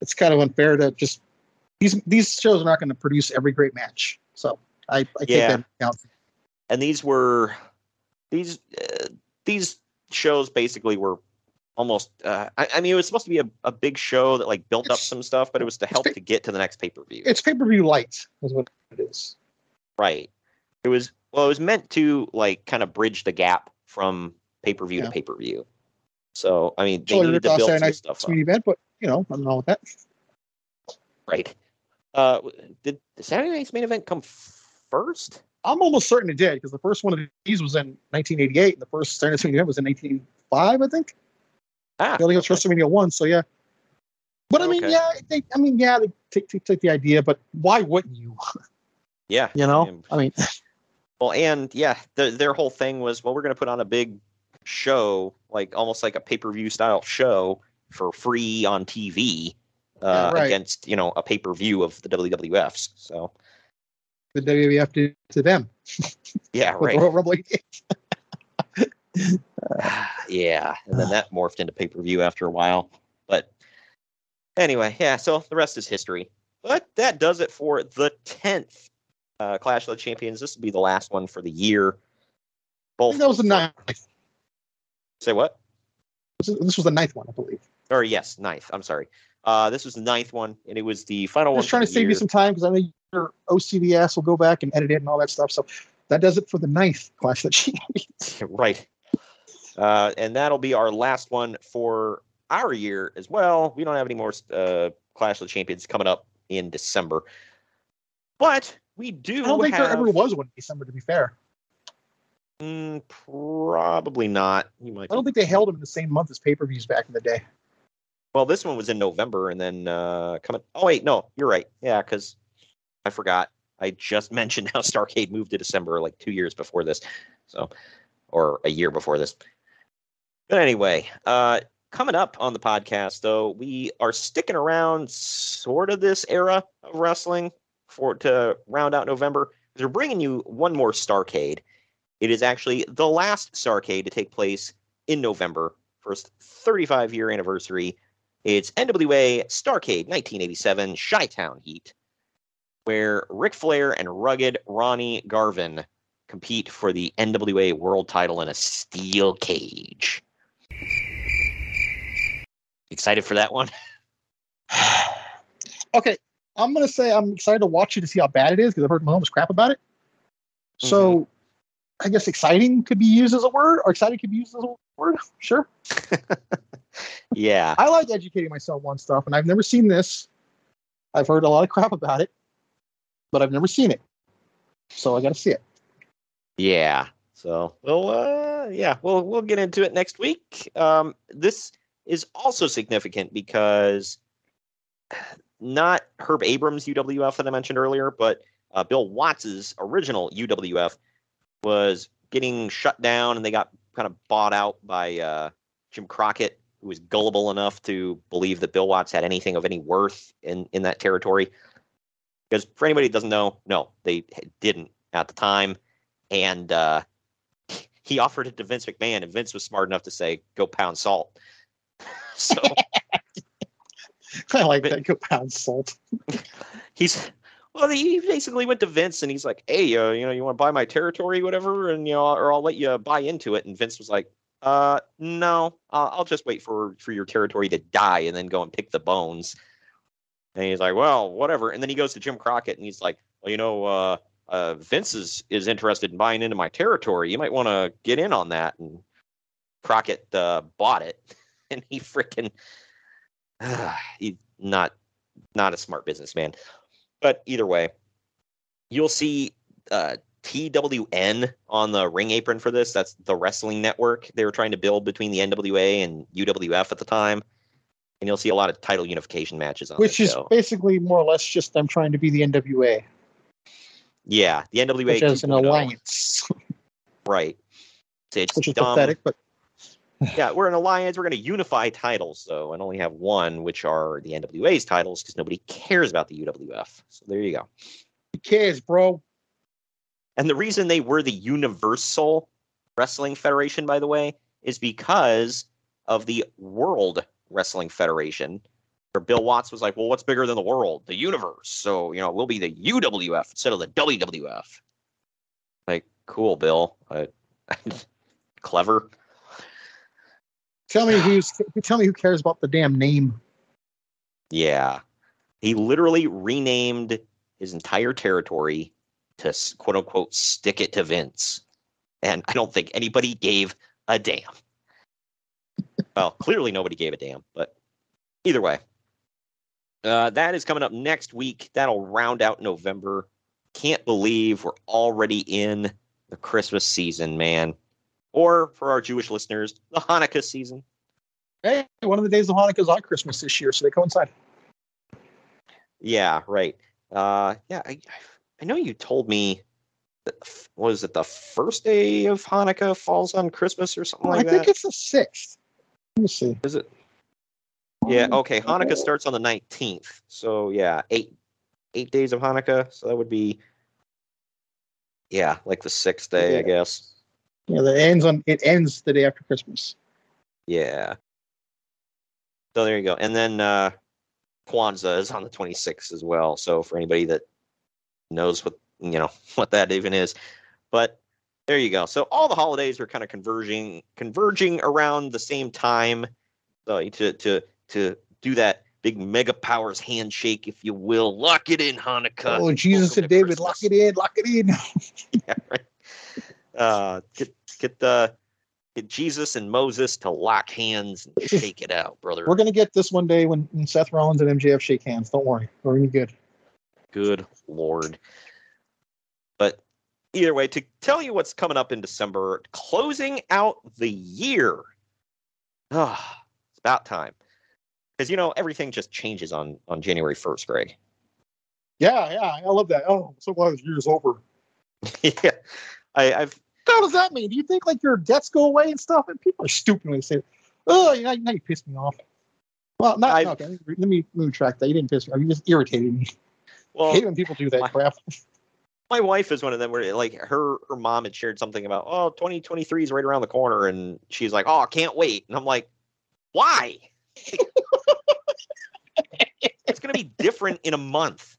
it's kind of unfair to just these these shows are not going to produce every great match. So I, I take Yeah. that account. and these were these uh, these shows basically were almost uh, I, I mean it was supposed to be a, a big show that like built up some stuff but it was to help to get to the next pay-per-view It's pay per view light, is what it is. right it was well it was meant to like kind of bridge the gap from pay-per-view to pay-per-view so i mean they Totally needed to build some stuff main event, but you know, nothing wrong with that. right uh did the saturday night's main event come first I'm almost certain it did because the first one of these was in 1988, and the first Saturday Night's main event was in 1985, I think. Ah, the other was WrestleMania one. So yeah, but I mean, Okay. yeah, they, I mean, yeah, they take, take take the idea, but why wouldn't you? yeah You know, I mean, Well, and yeah, the, their whole thing was, well, we're going to put on a big show, like almost like a pay per view style show for free on TV uh, right. against you know a pay per view of the WWFs. So The WWF did to them. yeah, right. Royal Rumble. yeah, and then that morphed into pay per view after a while. But anyway, yeah. So the rest is history. But that does it for the tenth uh, Clash of the Champions. This will be the last one for the year. Both that was the ninth. say what? This was the ninth one, I believe. Or yes, ninth. I'm sorry. Uh, this was the ninth one, and it was the final one. I was trying to save you some time because I know your OCDS will go back and edit it and all that stuff. So that does it for the ninth Clash of the Champions. right. Uh, and that'll be our last one for our year as well. We don't have any more uh, Clash of the Champions coming up in December, but we do. I don't think have, there ever was one in December, to be fair. Mm, probably not. You might. I don't think they held them in the same month as pay per views back in the day. Well, this one was in November, and then uh, coming. Oh wait, no, you're right. Yeah, because I forgot. I just mentioned how Starcade moved to December like two years before this, so or a year before this. But anyway, uh, coming up on the podcast, though, we are sticking around sort of this era of wrestling for to round out November. We're bringing you one more Starcade. It is actually the last Starcade to take place in November, first 35 year anniversary. It's NWA Starcade 1987 Chi Town Heat, where Ric Flair and rugged Ronnie Garvin compete for the NWA World title in a steel cage. Excited for that one? Okay, I'm gonna say I'm excited to watch it to see how bad it is because I've heard Mahomes crap about it. So, Mm-hmm. I guess exciting could be used as a word, or excited could be used as a word. Sure. Yeah. I like educating myself on stuff, and I've never seen this. I've heard a lot of crap about it, but I've never seen it. So I got to see it. Yeah. So well, uh, yeah, we'll we'll get into it next week. Um, this is also significant because not Herb Abrams UWF that I mentioned earlier, but uh, Bill Watts's original UWF was getting shut down, and they got kind of bought out by uh, Jim Crockett, who was gullible enough to believe that Bill Watts had anything of any worth in in that territory. Because for anybody who doesn't know, no, they didn't at the time, and uh, he offered it to Vince McMahon, and Vince was smart enough to say, "Go pound salt." So I like that. Go pound salt. he's well, he basically went to Vince and he's like, "Hey, uh, you know, you want to buy my territory, whatever, and you know, or I'll let you buy into it." And Vince was like, "Uh, no, I'll, I'll just wait for for your territory to die and then go and pick the bones." And he's like, "Well, whatever." And then he goes to Jim Crockett and he's like, "Well, you know, uh, uh, Vince is is interested in buying into my territory. You might want to get in on that." And Crockett uh, bought it, and he freaking he not not a smart businessman. But either way, you'll see uh, TWN on the ring apron for this. That's the wrestling network they were trying to build between the NWA and UWF at the time. And you'll see a lot of title unification matches on Which is show. basically more or less just them trying to be the NWA, Yeah, the NWA is an alliance, Right. So it's which is dumb. pathetic. But yeah, we're an alliance. We're going to unify titles, though, and only have one, which are the NWA's titles, because nobody cares about the UWF. So there you go. who cares, bro? And the reason they were the Universal Wrestling Federation, by the way, is because of the World Wrestling Federation. Where Bill Watts was like, "Well, what's bigger than the world? The universe. So you know, we'll be the UWF instead of the WWF." Like, cool, Bill. Uh, clever. Tell me who's tell me who cares about the damn name. Yeah. He literally renamed his entire territory to quote unquote stick it to Vince. And I don't think anybody gave a damn. well, clearly nobody gave a damn, but either way. Uh, that is coming up next week. That'll round out November. Can't believe we're already in the Christmas season, man. Or for our Jewish listeners, the Hanukkah season. Hey, one of the days of Hanukkah is on Christmas this year, so they coincide. Yeah, right. Uh, yeah, I, I know you told me was it the first day of Hanukkah falls on Christmas or something like I that? think it's the sixth. Let me see. Is it? Yeah. Okay. Hanukkah starts on the nineteenth. So yeah, eight eight days of Hanukkah. So that would be yeah, like the sixth day, I Yeah. Guess. Yeah, that ends on it ends the day after Christmas. Yeah. So there you go. And then uh Kwanzaa is on the 26th as well. So for anybody that knows what you know what that even is. But there you go. So all the holidays are kind of converging converging around the same time. So to to to do that big mega powers handshake, if you will. Lock it in, Hanukkah. oh, Jesus and David, lock it in, lock it in. yeah, right. Uh, get get the get Jesus and Moses to lock hands and shake it out, brother. We're gonna get this one day when, Seth Rollins and MJF shake hands. Don't worry, we're gonna be good. Good lord. But either way, to tell you what's coming up in December, closing out the year. Ah, it's about time. Because you know everything just changes on on January first, Greg. Yeah, yeah, I love that. Oh, so glad this year's over. yeah, I, I've. What does that mean? Do you think like your debts go away and stuff? And people are stupid when they say, "Oh, you know, now you pissed me off." Well, not I've- okay. Let me track that. You didn't piss me off. You just irritated me. Well, I hate when people do that crap. my wife is one of them where like her her mom had shared something about oh 2023 is right around the corner and she's like oh I can't wait and I'm like why it's gonna be different in a month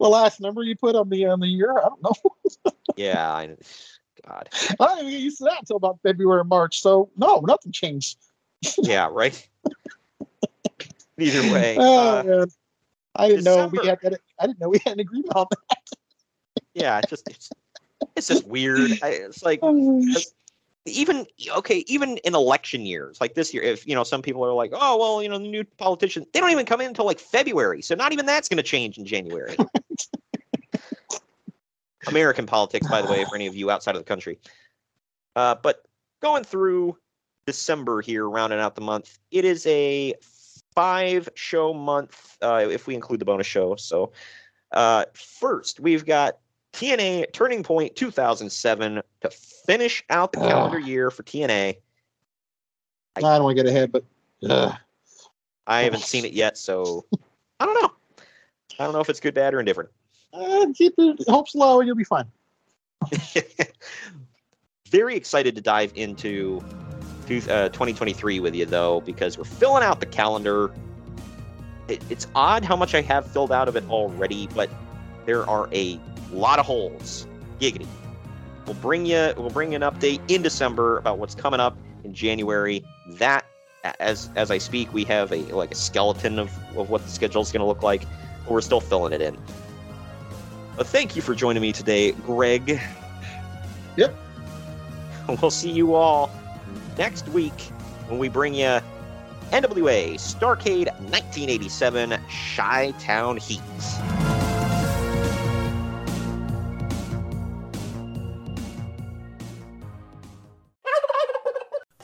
The last number you put on the on the year, I don't know. yeah I God I didn't even get used to that until about February or March. So no, nothing changed. yeah right either way oh uh, I didn't know we had that. I didn't know we had an agreement on that. yeah it's just it's, it's just weird I, it's like even okay even in election years like this year if you know some people are like oh well you know the new politicians they don't even come in until like february so not even that's going to change in january american politics by the way for any of you outside of the country uh, but going through december here rounding out the month it is a five show month uh, if we include the bonus show so uh, first we've got TNA Turning Point 2007 to finish out the calendar year for TNA. I don't want to get ahead, but ugh. I haven't seen it yet, so I don't know. I don't know if it's good, bad, or indifferent. Uh, keep your hopes low and you'll be fine. Very excited to dive into uh, 2023 with you, though, because we're filling out the calendar. It, it's odd how much I have filled out of it already, but there are a lot of holes. Giggity. We'll bring you we'll bring an update in December about what's coming up in January. That as as I speak, we have a like a skeleton of, of what the schedule is gonna look like, but we're still filling it in. But thank you for joining me today, Greg. Yep. We'll see you all next week when we bring you NWA Starcade 1987 Chi Town Heat.